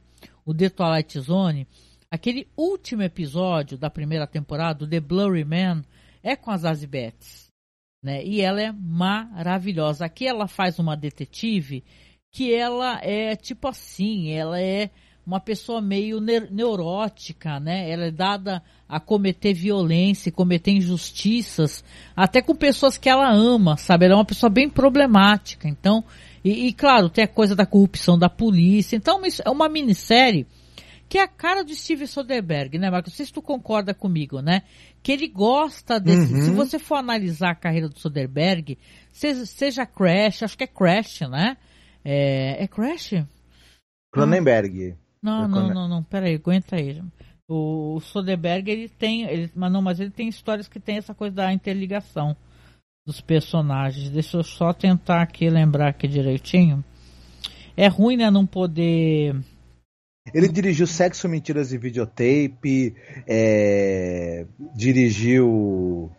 o The Twilight Zone, aquele último episódio da primeira temporada, o The Blurry Man, é com a Zazie Betts né? E ela é maravilhosa. Aqui ela faz uma detetive que ela é tipo assim, ela é uma pessoa meio neurótica, né? Ela é dada a cometer violência, cometer injustiças, até com pessoas que ela ama, sabe? Ela é uma pessoa bem problemática. Então, e, e claro, tem a coisa da corrupção da polícia. Então, é uma minissérie que é a cara do Steven Soderbergh, né, Marcos? Não sei se tu concorda comigo, né? Que ele gosta desse. Uhum. Se você for analisar a carreira do Soderbergh, seja, seja Crash, acho que é Crash, né? É, é Crash? Cronenberg. Não, não, não, não, peraí, aguenta aí. O, o Soderbergh, ele tem. Ele, mas não, mas ele tem histórias que tem essa coisa da interligação dos personagens. Deixa eu só tentar aqui lembrar aqui direitinho. É ruim, né, não poder ele dirigiu Sexo, Mentiras e Videotape, é, dirigiu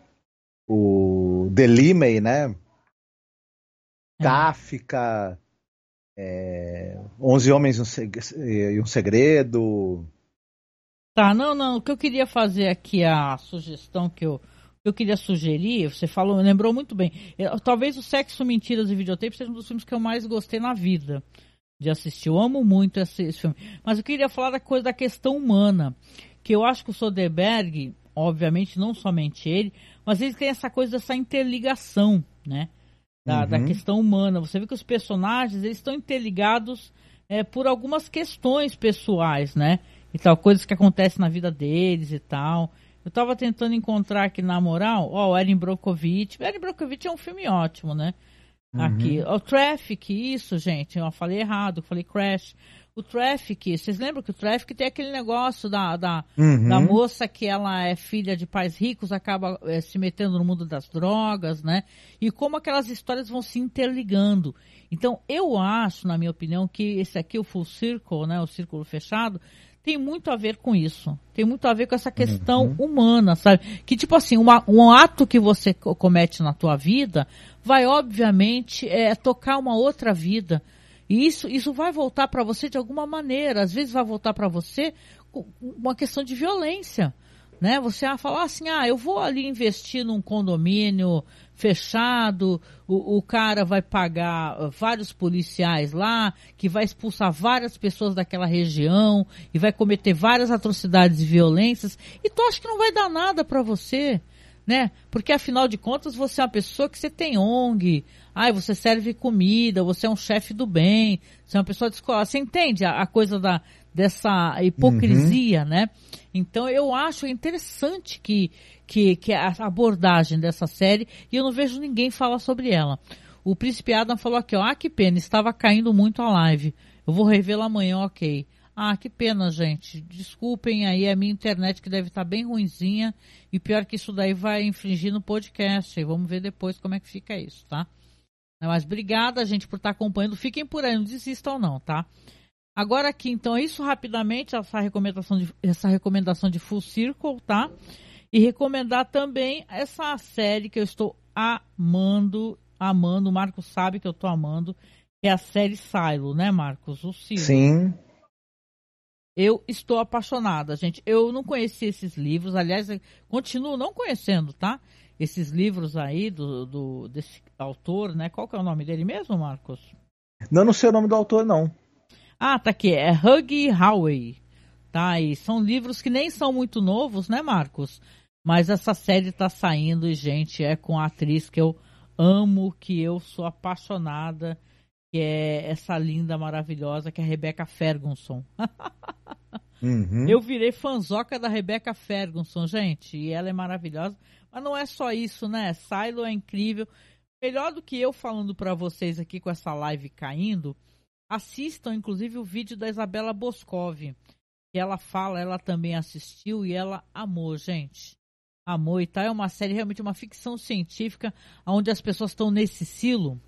o The Limey, né? É. Kafka. é, Onze Homens e um Segredo. Tá, não, não. O que eu queria fazer aqui, a sugestão que eu, eu queria sugerir, você falou, lembrou muito bem. Eu, talvez o Sexo, Mentiras e Videotape seja um dos filmes que eu mais gostei na vida de assistir. Eu amo muito esse, esse filme. Mas eu queria falar da coisa da questão humana. Que eu acho que o Soderbergh, obviamente, não somente ele, mas ele tem essa coisa dessa interligação, né? Da, uhum. da questão humana. Você vê que os personagens eles estão interligados é, por algumas questões pessoais, né? E tal, coisas que acontecem na vida deles e tal. Eu tava tentando encontrar aqui na moral, ó, o Erin Brockovich. Erin Brockovich é um filme ótimo, né? Uhum. Aqui. O Traffic, isso, gente. Eu falei errado, eu falei Crash o Traffic, vocês lembram que o Traffic tem aquele negócio da, da, uhum. da moça que ela é filha de pais ricos, acaba é, se metendo no mundo das drogas, né? E como aquelas histórias vão se interligando. Então, eu acho, na minha opinião, que esse aqui, o Full Circle, né? O círculo fechado, tem muito a ver com isso. Tem muito a ver com essa questão uhum. humana, sabe? Que, tipo assim, uma, um ato que você comete na tua vida vai, obviamente, é, tocar uma outra vida e isso, isso vai voltar para você de alguma maneira. Às vezes vai voltar para você uma questão de violência. Né? Você vai falar assim, ah, eu vou ali investir num condomínio fechado, o, o cara vai pagar vários policiais lá, que vai expulsar várias pessoas daquela região e vai cometer várias atrocidades e violências, e tu acha que não vai dar nada para você, né? Porque afinal de contas você é uma pessoa que você tem ONG, ah, você serve comida, você é um chefe do bem, você é uma pessoa de escola. Você entende a, a coisa da, dessa hipocrisia, uhum. né? Então eu acho interessante que, que, que a abordagem dessa série, e eu não vejo ninguém falar sobre ela. O Príncipe Adam falou aqui, ó, ah, que pena, estava caindo muito a live. Eu vou revê-la amanhã, ok. Ah, que pena, gente. Desculpem aí a minha internet que deve estar bem ruinzinha. E pior que isso daí vai infringir no podcast. Vamos ver depois como é que fica isso, tá? Mas obrigada, gente, por estar acompanhando. Fiquem por aí, não desistam não, tá? Agora aqui, então, é isso rapidamente, essa recomendação de, essa recomendação de Full Circle, tá? E recomendar também essa série que eu estou amando, amando, o Marcos sabe que eu estou amando, que é a série Silo, né, Marcos? O Silo. Sim. Eu estou apaixonada, gente. Eu não conheci esses livros, aliás, continuo não conhecendo, tá? esses livros aí do, do, desse autor, né? Qual que é o nome dele mesmo, Marcos? Não, não sei o nome do autor, não. Ah, tá aqui, é Huggy Howey, tá? E são livros que nem são muito novos, né, Marcos? Mas essa série tá saindo e, gente, é com a atriz que eu amo, que eu sou apaixonada, que é essa linda, maravilhosa, que é a Rebecca Ferguson. uhum. Eu virei fanzoca da Rebecca Ferguson, gente, e ela é maravilhosa. Mas não é só isso, né? Silo é incrível. Melhor do que eu falando para vocês aqui com essa live caindo, assistam inclusive o vídeo da Isabela Boscov. Que ela fala, ela também assistiu e ela amou, gente. Amou e tal. É uma série realmente uma ficção científica onde as pessoas estão nesse silo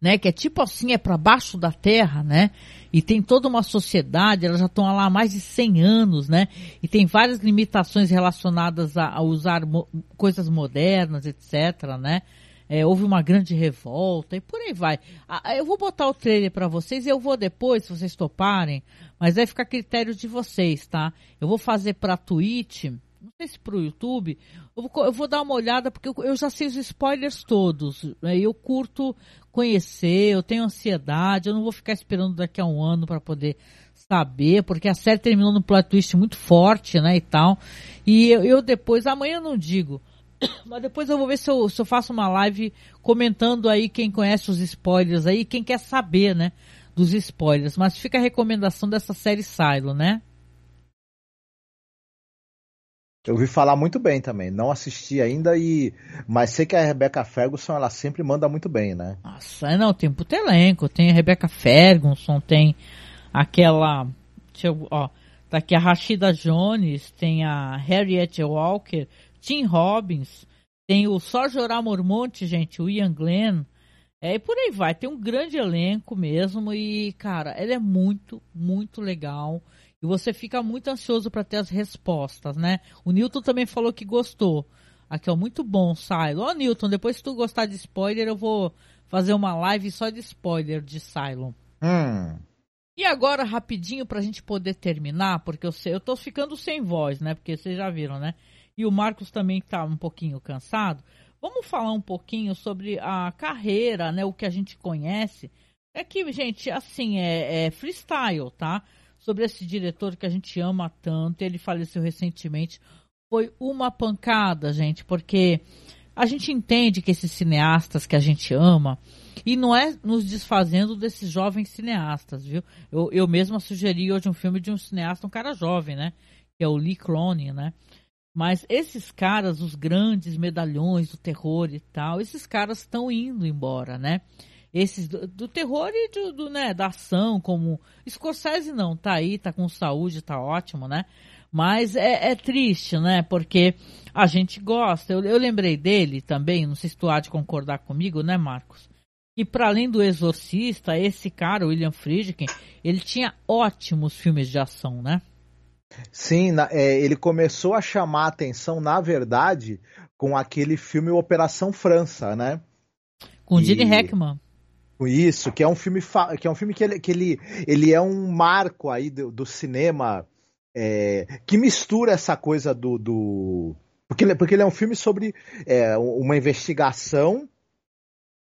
né? Que é tipo assim, é para baixo da terra, né? E tem toda uma sociedade, elas já estão lá há mais de 100 anos, né? E tem várias limitações relacionadas a, a usar mo coisas modernas, etc, né? É, houve uma grande revolta e por aí vai. Ah, eu vou botar o trailer para vocês e eu vou depois, se vocês toparem, mas vai ficar a critério de vocês, tá? Eu vou fazer para Twitch, não sei se para o YouTube, eu vou, eu vou, dar uma olhada, porque eu, eu já sei os spoilers todos. Né? Eu curto conhecer, eu tenho ansiedade, eu não vou ficar esperando daqui a um ano para poder saber, porque a série terminou num plot twist muito forte, né, e tal. E eu, eu depois, amanhã eu não digo, mas depois eu vou ver se eu, se eu faço uma live comentando aí quem conhece os spoilers aí, quem quer saber, né, dos spoilers. Mas fica a recomendação dessa série Silo, né? Eu ouvi falar muito bem também. Não assisti ainda e. Mas sei que a Rebecca Ferguson ela sempre manda muito bem, né? Nossa, é, não, tem puto elenco. Tem a Rebecca Ferguson, tem aquela. Deixa eu, ó. Tá aqui a Rashida Jones, tem a Harriet Walker, Tim Robbins, tem o Só Jorar Mormonte, gente, o Ian Glenn. É, e por aí vai. Tem um grande elenco mesmo e, cara, ela é muito, muito legal. E você fica muito ansioso para ter as respostas, né? O Newton também falou que gostou. Aqui, ó, muito bom, Silo. Ó, Newton, depois se tu gostar de spoiler, eu vou fazer uma live só de spoiler de Cylon. Hum. E agora, rapidinho, pra gente poder terminar, porque eu sei, eu tô ficando sem voz, né? Porque vocês já viram, né? E o Marcos também tá um pouquinho cansado. Vamos falar um pouquinho sobre a carreira, né? O que a gente conhece. É que, gente, assim, é, é freestyle, tá? Sobre esse diretor que a gente ama tanto, ele faleceu recentemente. Foi uma pancada, gente, porque a gente entende que esses cineastas que a gente ama, e não é nos desfazendo desses jovens cineastas, viu? Eu, eu mesma sugeri hoje um filme de um cineasta, um cara jovem, né? Que é o Lee Cronin, né? Mas esses caras, os grandes medalhões do terror e tal, esses caras estão indo embora, né? Esses do, do terror e do, do, né, da ação, como. Scorsese não, tá aí, tá com saúde, tá ótimo, né? Mas é, é triste, né? Porque a gente gosta. Eu, eu lembrei dele também, não sei se tu há de concordar comigo, né, Marcos? E para além do Exorcista, esse cara, William Friedkin, ele tinha ótimos filmes de ação, né? Sim, na, é, ele começou a chamar a atenção, na verdade, com aquele filme Operação França, né? Com e... Gene Hackman. Isso, que é um filme que é um filme que ele, que ele, ele é um marco aí do, do cinema é, que mistura essa coisa do, do porque, ele, porque ele é um filme sobre é, uma investigação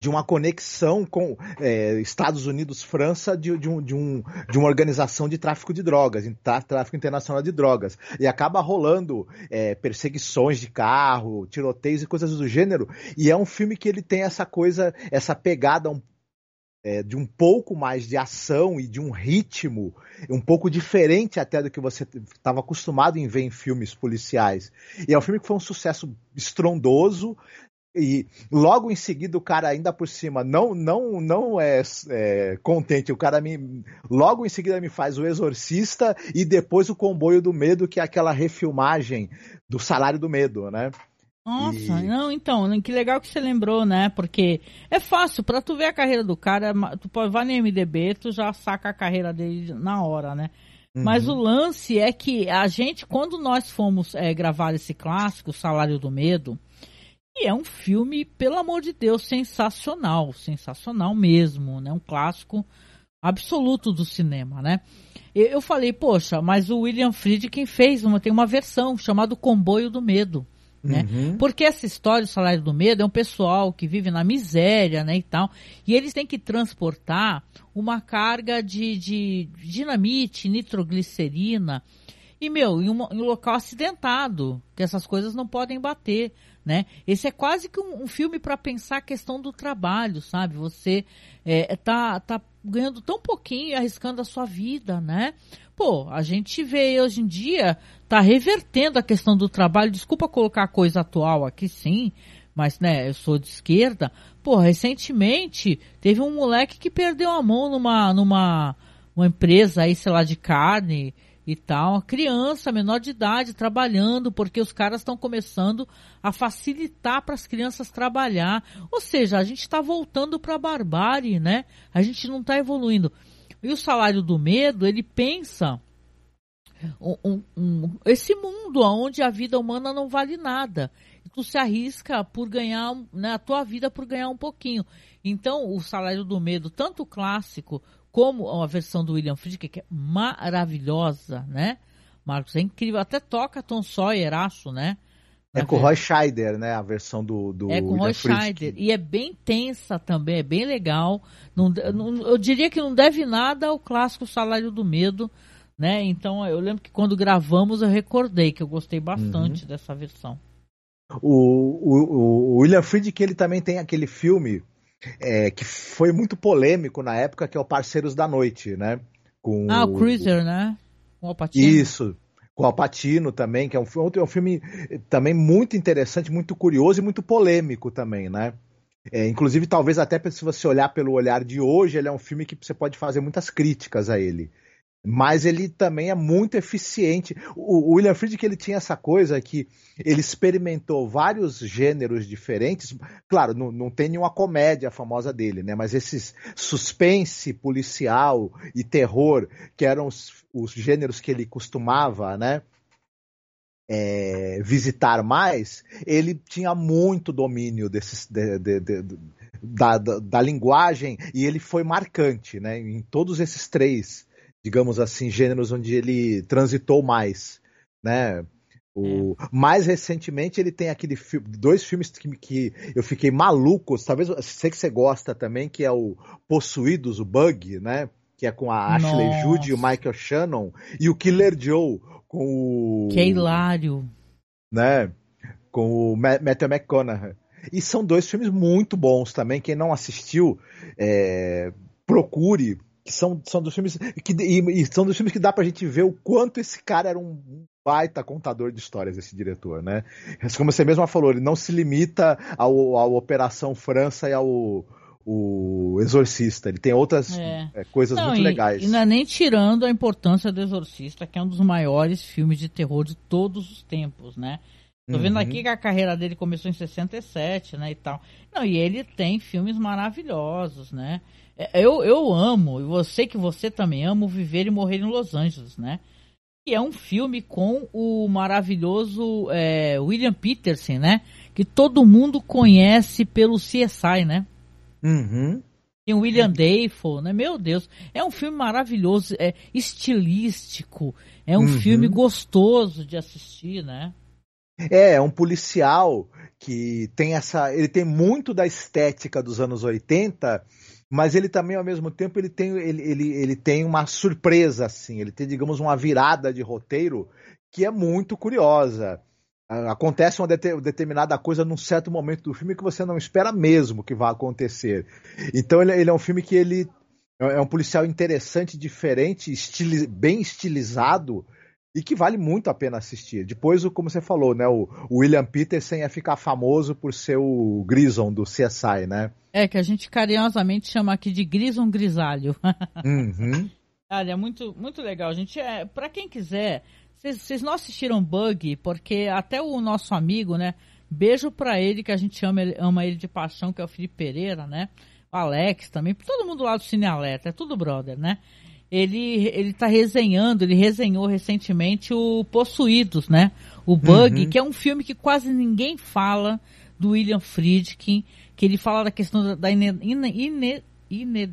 de uma conexão com é, Estados Unidos, França, de, de, um, de, um, de uma organização de tráfico de drogas, tráfico internacional de drogas. E acaba rolando é, perseguições de carro, tiroteios e coisas do gênero. E é um filme que ele tem essa coisa, essa pegada um, é, de um pouco mais de ação e de um ritmo um pouco diferente até do que você estava acostumado em ver em filmes policiais. E é um filme que foi um sucesso estrondoso, e logo em seguida o cara ainda por cima não não não é, é, contente o cara me logo em seguida me faz o exorcista e depois o comboio do medo que é aquela refilmagem do salário do medo né nossa, e... não, então, que legal que você lembrou, né? Porque é fácil, para tu ver a carreira do cara, tu pode vai no MDB, tu já saca a carreira dele na hora, né? Uhum. Mas o lance é que a gente, quando nós fomos é, gravar esse clássico, Salário do Medo, e é um filme, pelo amor de Deus, sensacional, sensacional mesmo, né? Um clássico absoluto do cinema, né? Eu falei, poxa, mas o William Friedkin fez uma, tem uma versão chamada Comboio do Medo, né? Uhum. Porque essa história do salário do medo é um pessoal que vive na miséria, né, e tal, e eles têm que transportar uma carga de, de dinamite, nitroglicerina, e, meu, em, um local acidentado, que essas coisas não podem bater, né? Esse é quase que um, um filme para pensar a questão do trabalho, sabe? Você é, tá, tá ganhando tão pouquinho arriscando a sua vida, né? Pô, a gente vê hoje em dia, tá revertendo a questão do trabalho. Desculpa colocar a coisa atual aqui, sim, mas, né, eu sou de esquerda. Pô, recentemente teve um moleque que perdeu a mão numa, numa uma empresa aí, sei lá, de carne e tal, criança menor de idade trabalhando, porque os caras estão começando a facilitar para as crianças trabalhar. Ou seja, a gente está voltando para a barbárie, né? A gente não está evoluindo. E o salário do medo, ele pensa um, um, um, esse mundo onde a vida humana não vale nada. Tu se arrisca por ganhar, né, a tua vida por ganhar um pouquinho. Então, o salário do medo, tanto clássico como a versão do William Friedkin, que é maravilhosa, né? Marcos, é incrível. Até toca Tom Sawyer, acho, né? É com o Roy Scheider, né? A versão do, do É com o Roy Scheider. E é bem tensa também, é bem legal. Não, não, eu diria que não deve nada ao clássico Salário do Medo, né? Então eu lembro que quando gravamos eu recordei que eu gostei bastante uhum. dessa versão. O, o, o William Friedkin, ele também tem aquele filme é, que foi muito polêmico na época, que é o Parceiros da Noite, né? Com ah, o Cruiser, né? Com o Alpatino. Isso, com o Alpatino também, que é um, é um filme também muito interessante, muito curioso e muito polêmico também, né? É, inclusive, talvez até se você olhar pelo olhar de hoje, ele é um filme que você pode fazer muitas críticas a ele mas ele também é muito eficiente. O, William Friedkin ele tinha essa coisa que ele experimentou vários gêneros diferentes. Claro, não, não tem nenhuma comédia famosa dele, né? Mas esses suspense policial e terror, que eram os, os gêneros que ele costumava, né? é, visitar mais, ele tinha muito domínio desses, de, de, de, da, da, da, linguagem e ele foi marcante, né? Em todos esses três, digamos assim, gêneros onde ele transitou mais, né? O, é. Mais recentemente ele tem aquele dois filmes que, que eu fiquei maluco, talvez sei que você gosta também, que é o Possuídos, o Bug, né? Que é com a Ashley Nossa. Judd e o Michael Shannon, e o Killer Joe com o. Que é hilário. Né? Com o Matthew McConaughey. E são dois filmes muito bons também. Quem não assistiu, é, procure. Que são, são dos filmes. Que, e, e, são dos filmes que dá pra gente ver o quanto esse cara era um baita contador de histórias, esse diretor, né? Como você mesma falou, ele não se limita ao, ao Operação França e ao o Exorcista. Ele tem outras é. É, coisas não, muito e, legais. E não é nem tirando a importância do Exorcista, que é um dos maiores filmes de terror de todos os tempos, né? Tô vendo uhum. aqui que a carreira dele começou em 67, né, e tal. Não, e ele tem filmes maravilhosos, né? É, eu, eu amo, e você que você também ama, Viver e Morrer em Los Angeles, né? E é um filme com o maravilhoso é, William Peterson, né? Que todo mundo conhece pelo CSI, né? Uhum. Tem o William Dafoe, né? Meu Deus, é um filme maravilhoso, é estilístico, é um uhum. filme gostoso de assistir, né? É, é um policial que tem essa. Ele tem muito da estética dos anos 80, mas ele também, ao mesmo tempo, ele tem, ele, ele, ele tem uma surpresa, assim. Ele tem, digamos, uma virada de roteiro que é muito curiosa. Acontece uma determinada coisa num certo momento do filme que você não espera mesmo que vá acontecer. Então ele, ele é um filme que ele é um policial interessante, diferente, bem estilizado, e que vale muito a pena assistir. Depois, como você falou, né, o, William Peterson ia ficar famoso por ser o Grison do CSI, né? É, que a gente carinhosamente chama aqui de Grison Grisalho. uhum. Olha, é muito, muito legal. Gente é, para quem quiser, vocês não assistiram Bug, porque até o nosso amigo, né? Beijo para ele, que a gente ama, ama ele de paixão, que é o Felipe Pereira, né? O Alex também, todo mundo lá do Cine Alerta, é tudo brother, né? Ele ele tá resenhando, ele resenhou recentemente o Possuídos, né? O Bug, uhum. que é um filme que quase ninguém fala do William Friedkin, que ele fala da questão da, da ine, ine, ine, ine,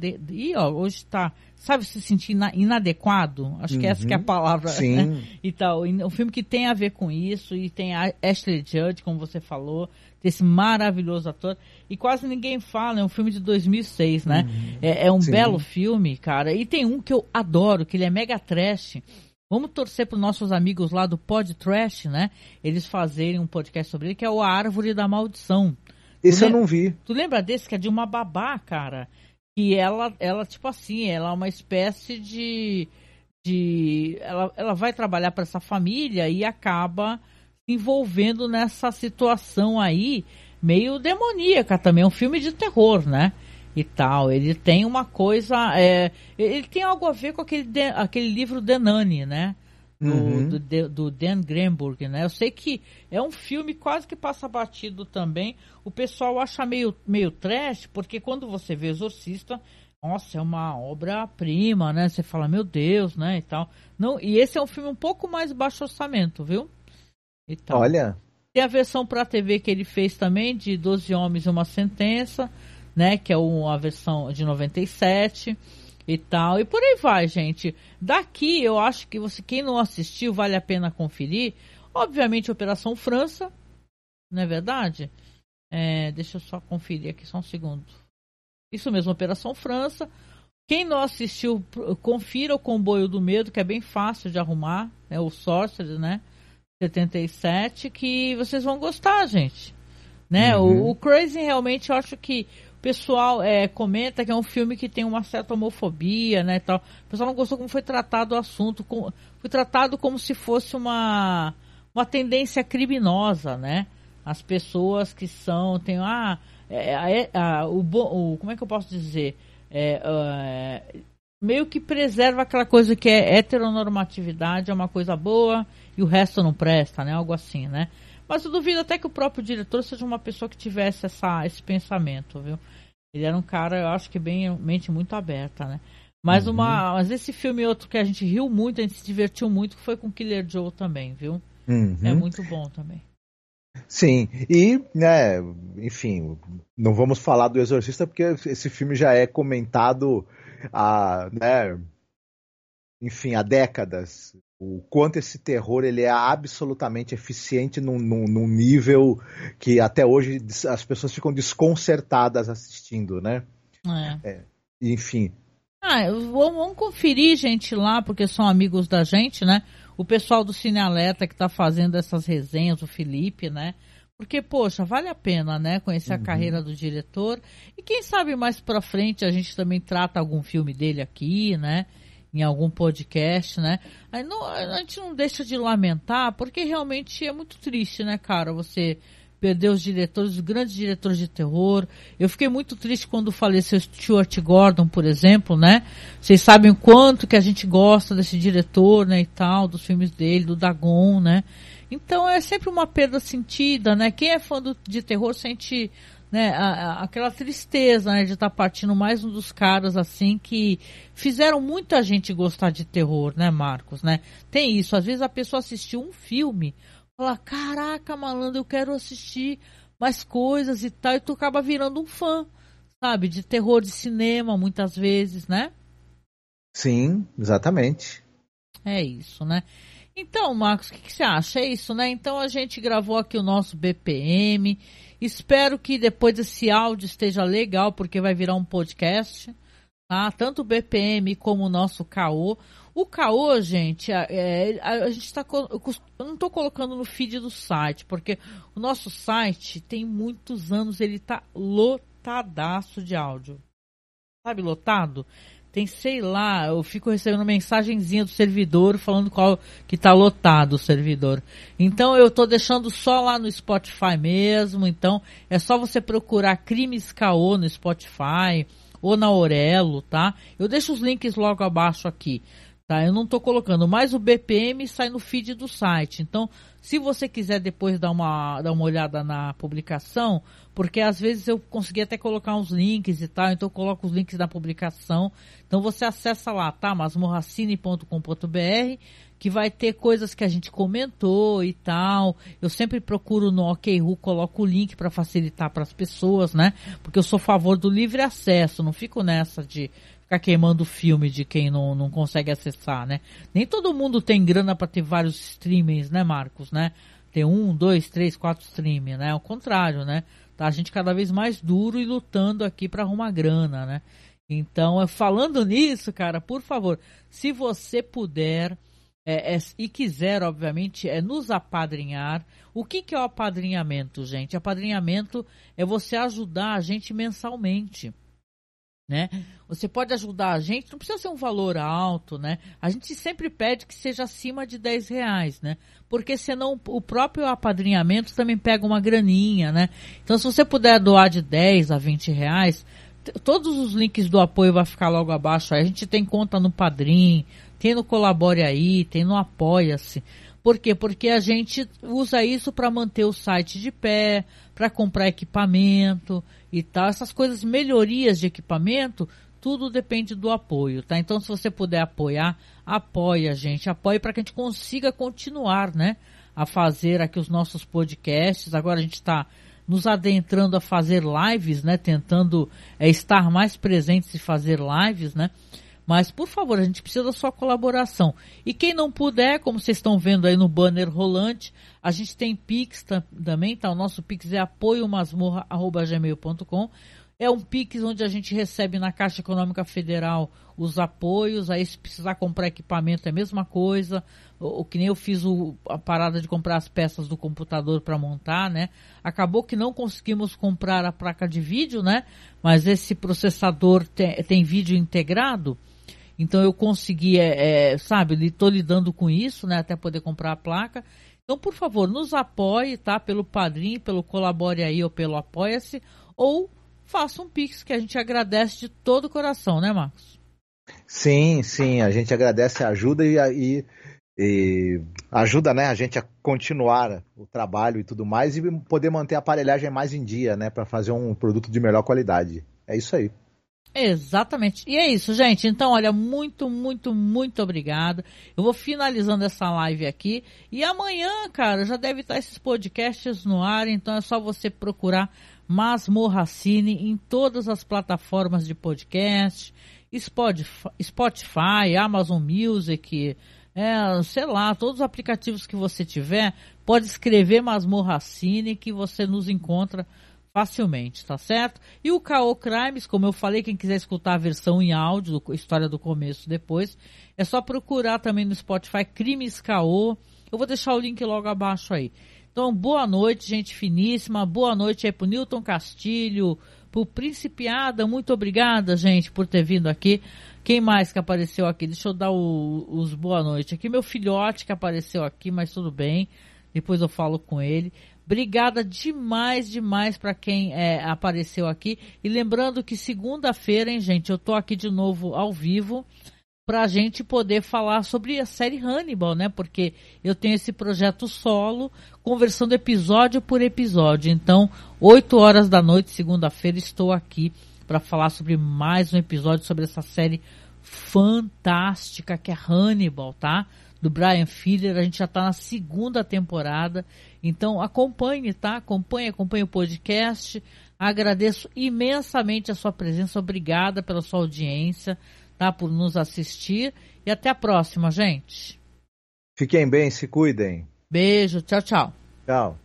ó, hoje está sabe, se sentir inadequado. Acho que essa que é a uhum. palavra. Sim. Né? E tal. Um filme que tem a ver com isso, e tem a Ashley Judd, como você falou, desse maravilhoso ator. E quase ninguém fala, é um filme de 2006, né? Uhum. É, é, um Sim. belo filme, cara. E tem um que eu adoro, que ele é mega trash. Vamos torcer para os nossos amigos lá do Pod Trash, né? Eles fazerem um podcast sobre ele, que é o A Árvore da Maldição. Esse eu não vi. Tu lembra desse que é de uma babá, cara? Que ela, ela tipo assim, ela é uma espécie de. de ela, ela vai trabalhar para essa família e acaba se envolvendo nessa situação aí, meio demoníaca também. É um filme de terror, né? E tal. Ele tem uma coisa. É, ele tem algo a ver com aquele, aquele livro Denani, né? Do, uhum. do, do, Dan Grenburg, né? Eu sei que é um filme quase que passa batido também. O pessoal acha meio, meio trash, porque quando você vê Exorcista, nossa, é uma obra-prima, né? Você fala, meu Deus, né? E tal. Não, e esse é um filme um pouco mais baixo orçamento, viu? E tal. Olha. Tem a versão para TV que ele fez também, de 12 Homens e uma Sentença, né? Que é uma versão de 97 e tal. E por aí vai, gente. Daqui eu acho que você, quem não assistiu, vale a pena conferir. Obviamente, Operação França, não é verdade? É, deixa eu só conferir aqui só um segundo. Isso mesmo, Operação França. Quem não assistiu, confira o Comboio do Medo, que é bem fácil de arrumar, é o Sorcerer, né? 77, que vocês vão gostar, gente. Né? Uhum. O, o Crazy realmente eu acho que pessoal é, comenta que é um filme que tem uma certa homofobia, né, tal. O pessoal não gostou como foi tratado o assunto, com, foi tratado como se fosse uma, uma tendência criminosa, né? As pessoas que são, tem, ah, é, é, o, o, como é que eu posso dizer? É, é, meio que preserva aquela coisa que é heteronormatividade, é uma coisa boa e o resto não presta, né? Algo assim, né? Mas eu duvido até que o próprio diretor seja uma pessoa que tivesse essa, esse pensamento, viu? Ele era um cara, eu acho que bem mente muito aberta, né? Mas, uhum. uma, mas esse filme outro que a gente riu muito, a gente se divertiu muito, foi com Killer Joe também, viu? Uhum. É muito bom também. Sim, e, né, enfim, não vamos falar do Exorcista porque esse filme já é comentado há, né, enfim, há décadas. O quanto esse terror ele é absolutamente eficiente num, num, num nível que até hoje as pessoas ficam desconcertadas assistindo, né? É. É, enfim. Ah, vamos conferir, gente, lá, porque são amigos da gente, né? O pessoal do Cine Alerta que tá fazendo essas resenhas, o Felipe, né? Porque, poxa, vale a pena, né? Conhecer a Uhum. carreira do diretor. E quem sabe mais pra frente a gente também trata algum filme dele aqui, né? Em algum podcast, né? Aí não, a gente não deixa de lamentar, porque realmente é muito triste, né, cara? Você perder os diretores, os grandes diretores de terror. Eu fiquei muito triste quando faleceu Stuart Gordon, por exemplo, né? Vocês sabem o quanto que a gente gosta desse diretor, né, e tal, dos filmes dele, do Dagon, né? Então é sempre uma perda sentida, né? Quem é fã do, de terror sente né, a, a, aquela tristeza né, de estar tá partindo mais um dos caras assim que fizeram muita gente gostar de terror, né, Marcos, né? Tem isso, às vezes a pessoa assistiu um filme, fala, caraca, malandro, eu quero assistir mais coisas e tal, e tu acaba virando um fã, sabe, de terror de cinema, muitas vezes, né? Sim, exatamente. É isso, né? Então, Marcos, o que, que, você acha? É isso, né? Então a gente gravou aqui o nosso BPM. Espero que depois esse áudio esteja legal, porque vai virar um podcast, tá? Tanto o BPM como o nosso caô. O caô, gente, é, a, gente está. Eu não estou colocando no feed do site, porque o nosso site tem muitos anos, ele tá lotadaço de áudio. Sabe, lotado? Tem, sei lá, eu fico recebendo mensagenzinha do servidor falando qual que tá lotado o servidor. Então eu tô deixando só lá no Spotify mesmo, então é só você procurar Crimes Caô no Spotify ou na Aurelo, tá? Eu deixo os links logo abaixo aqui. Tá, eu não estou colocando, mas o BPM sai no feed do site. Então, se você quiser depois dar uma, dar uma olhada na publicação, porque às vezes eu consegui até colocar uns links e tal, então eu coloco os links da publicação. Então você acessa lá, tá? masmorracine.com.br, que vai ter coisas que a gente comentou e tal. Eu sempre procuro no OKRU, coloco o link para facilitar para as pessoas, né? Porque eu sou a favor do livre acesso, não fico nessa de ficar queimando filme de quem não, não consegue acessar, né? Nem todo mundo tem grana para ter vários streamings, né, Marcos, né? Ter um, dois, três, quatro streamings, né? Ao contrário, né? Tá a gente cada vez mais duro e lutando aqui para arrumar grana, né? Então, falando nisso, cara, por favor, se você puder é, é, e quiser, obviamente, é nos apadrinhar. O que, que é o apadrinhamento, gente? Apadrinhamento é você ajudar a gente mensalmente né? Você pode ajudar a gente, não precisa ser um valor alto, né? A gente sempre pede que seja acima de 10 reais, né? Porque senão o próprio apadrinhamento também pega uma graninha, né? Então se você puder doar de 10 a 20 reais, todos os links do apoio vai ficar logo abaixo. A gente tem conta no Padrim, tem no Colabore aí, tem no Apoia-se. Por quê? Porque a gente usa isso para manter o site de pé, para comprar equipamento e tal. Essas coisas, melhorias de equipamento, tudo depende do apoio, tá? Então, se você puder apoiar, apoie a gente, apoie para que a gente consiga continuar, né? A fazer aqui os nossos podcasts. Agora a gente está nos adentrando a fazer lives, né? Tentando é, estar mais presentes e fazer lives, né? Mas, por favor, a gente precisa da sua colaboração. E quem não puder, como vocês estão vendo aí no banner rolante, a gente tem Pix também, tá? O nosso Pix é apoiomasmorra.gmail.com. É um Pix onde a gente recebe na Caixa Econômica Federal os apoios. Aí, se precisar comprar equipamento, é a mesma coisa. O, que nem eu fiz o, a parada de comprar as peças do computador para montar, né? Acabou que não conseguimos comprar a placa de vídeo, né? Mas esse processador tem vídeo integrado. Então eu consegui, é, é, sabe, estou lidando com isso, né? Até poder comprar a placa. Então, por favor, nos apoie, tá? Pelo Padrim, pelo Colabore aí ou pelo Apoia-se. Ou faça um Pix que a gente agradece de todo o coração, né, Marcos? Sim, sim. A gente agradece a ajuda e, e, e ajuda, né, a gente a continuar o trabalho e tudo mais e poder manter a aparelhagem mais em dia, né? Para fazer um produto de melhor qualidade. É isso aí. Exatamente. E é isso, gente. Então, olha, muito, muito, muito obrigada. Eu vou finalizando essa live aqui. E amanhã, cara, já deve estar esses podcasts no ar. Então é só você procurar Masmorra Cine em todas as plataformas de podcast. Spotify, Amazon Music, é, sei lá, todos os aplicativos que você tiver, pode escrever Masmorra Cine que você nos encontra facilmente, tá certo? E o K.O. Crimes, como eu falei, quem quiser escutar a versão em áudio, história do começo depois, é só procurar também no Spotify Crimes K.O. Eu vou deixar o link logo abaixo aí. Então, boa noite, gente finíssima. Boa noite aí pro Newton Castilho, pro Principiada. Muito obrigada, gente, por ter vindo aqui. Quem mais que apareceu aqui? Deixa eu dar o, os boa noite aqui. Meu filhote que apareceu aqui, mas tudo bem. Depois eu falo com ele. Obrigada demais, demais para quem é, apareceu aqui. E lembrando que segunda-feira, hein, gente, eu tô aqui de novo ao vivo para a gente poder falar sobre a série Hannibal, né? Porque eu tenho esse projeto solo, conversando episódio por episódio. Então, 8 horas da noite, segunda-feira, estou aqui para falar sobre mais um episódio sobre essa série fantástica que é Hannibal, tá? Do Brian Filler, a gente já está na segunda temporada. Então acompanhe, tá? Acompanhe, acompanhe o podcast. Agradeço imensamente a sua presença. Obrigada pela sua audiência, tá? Por nos assistir. E até a próxima, gente. Fiquem bem, se cuidem. Beijo, tchau, tchau. Tchau.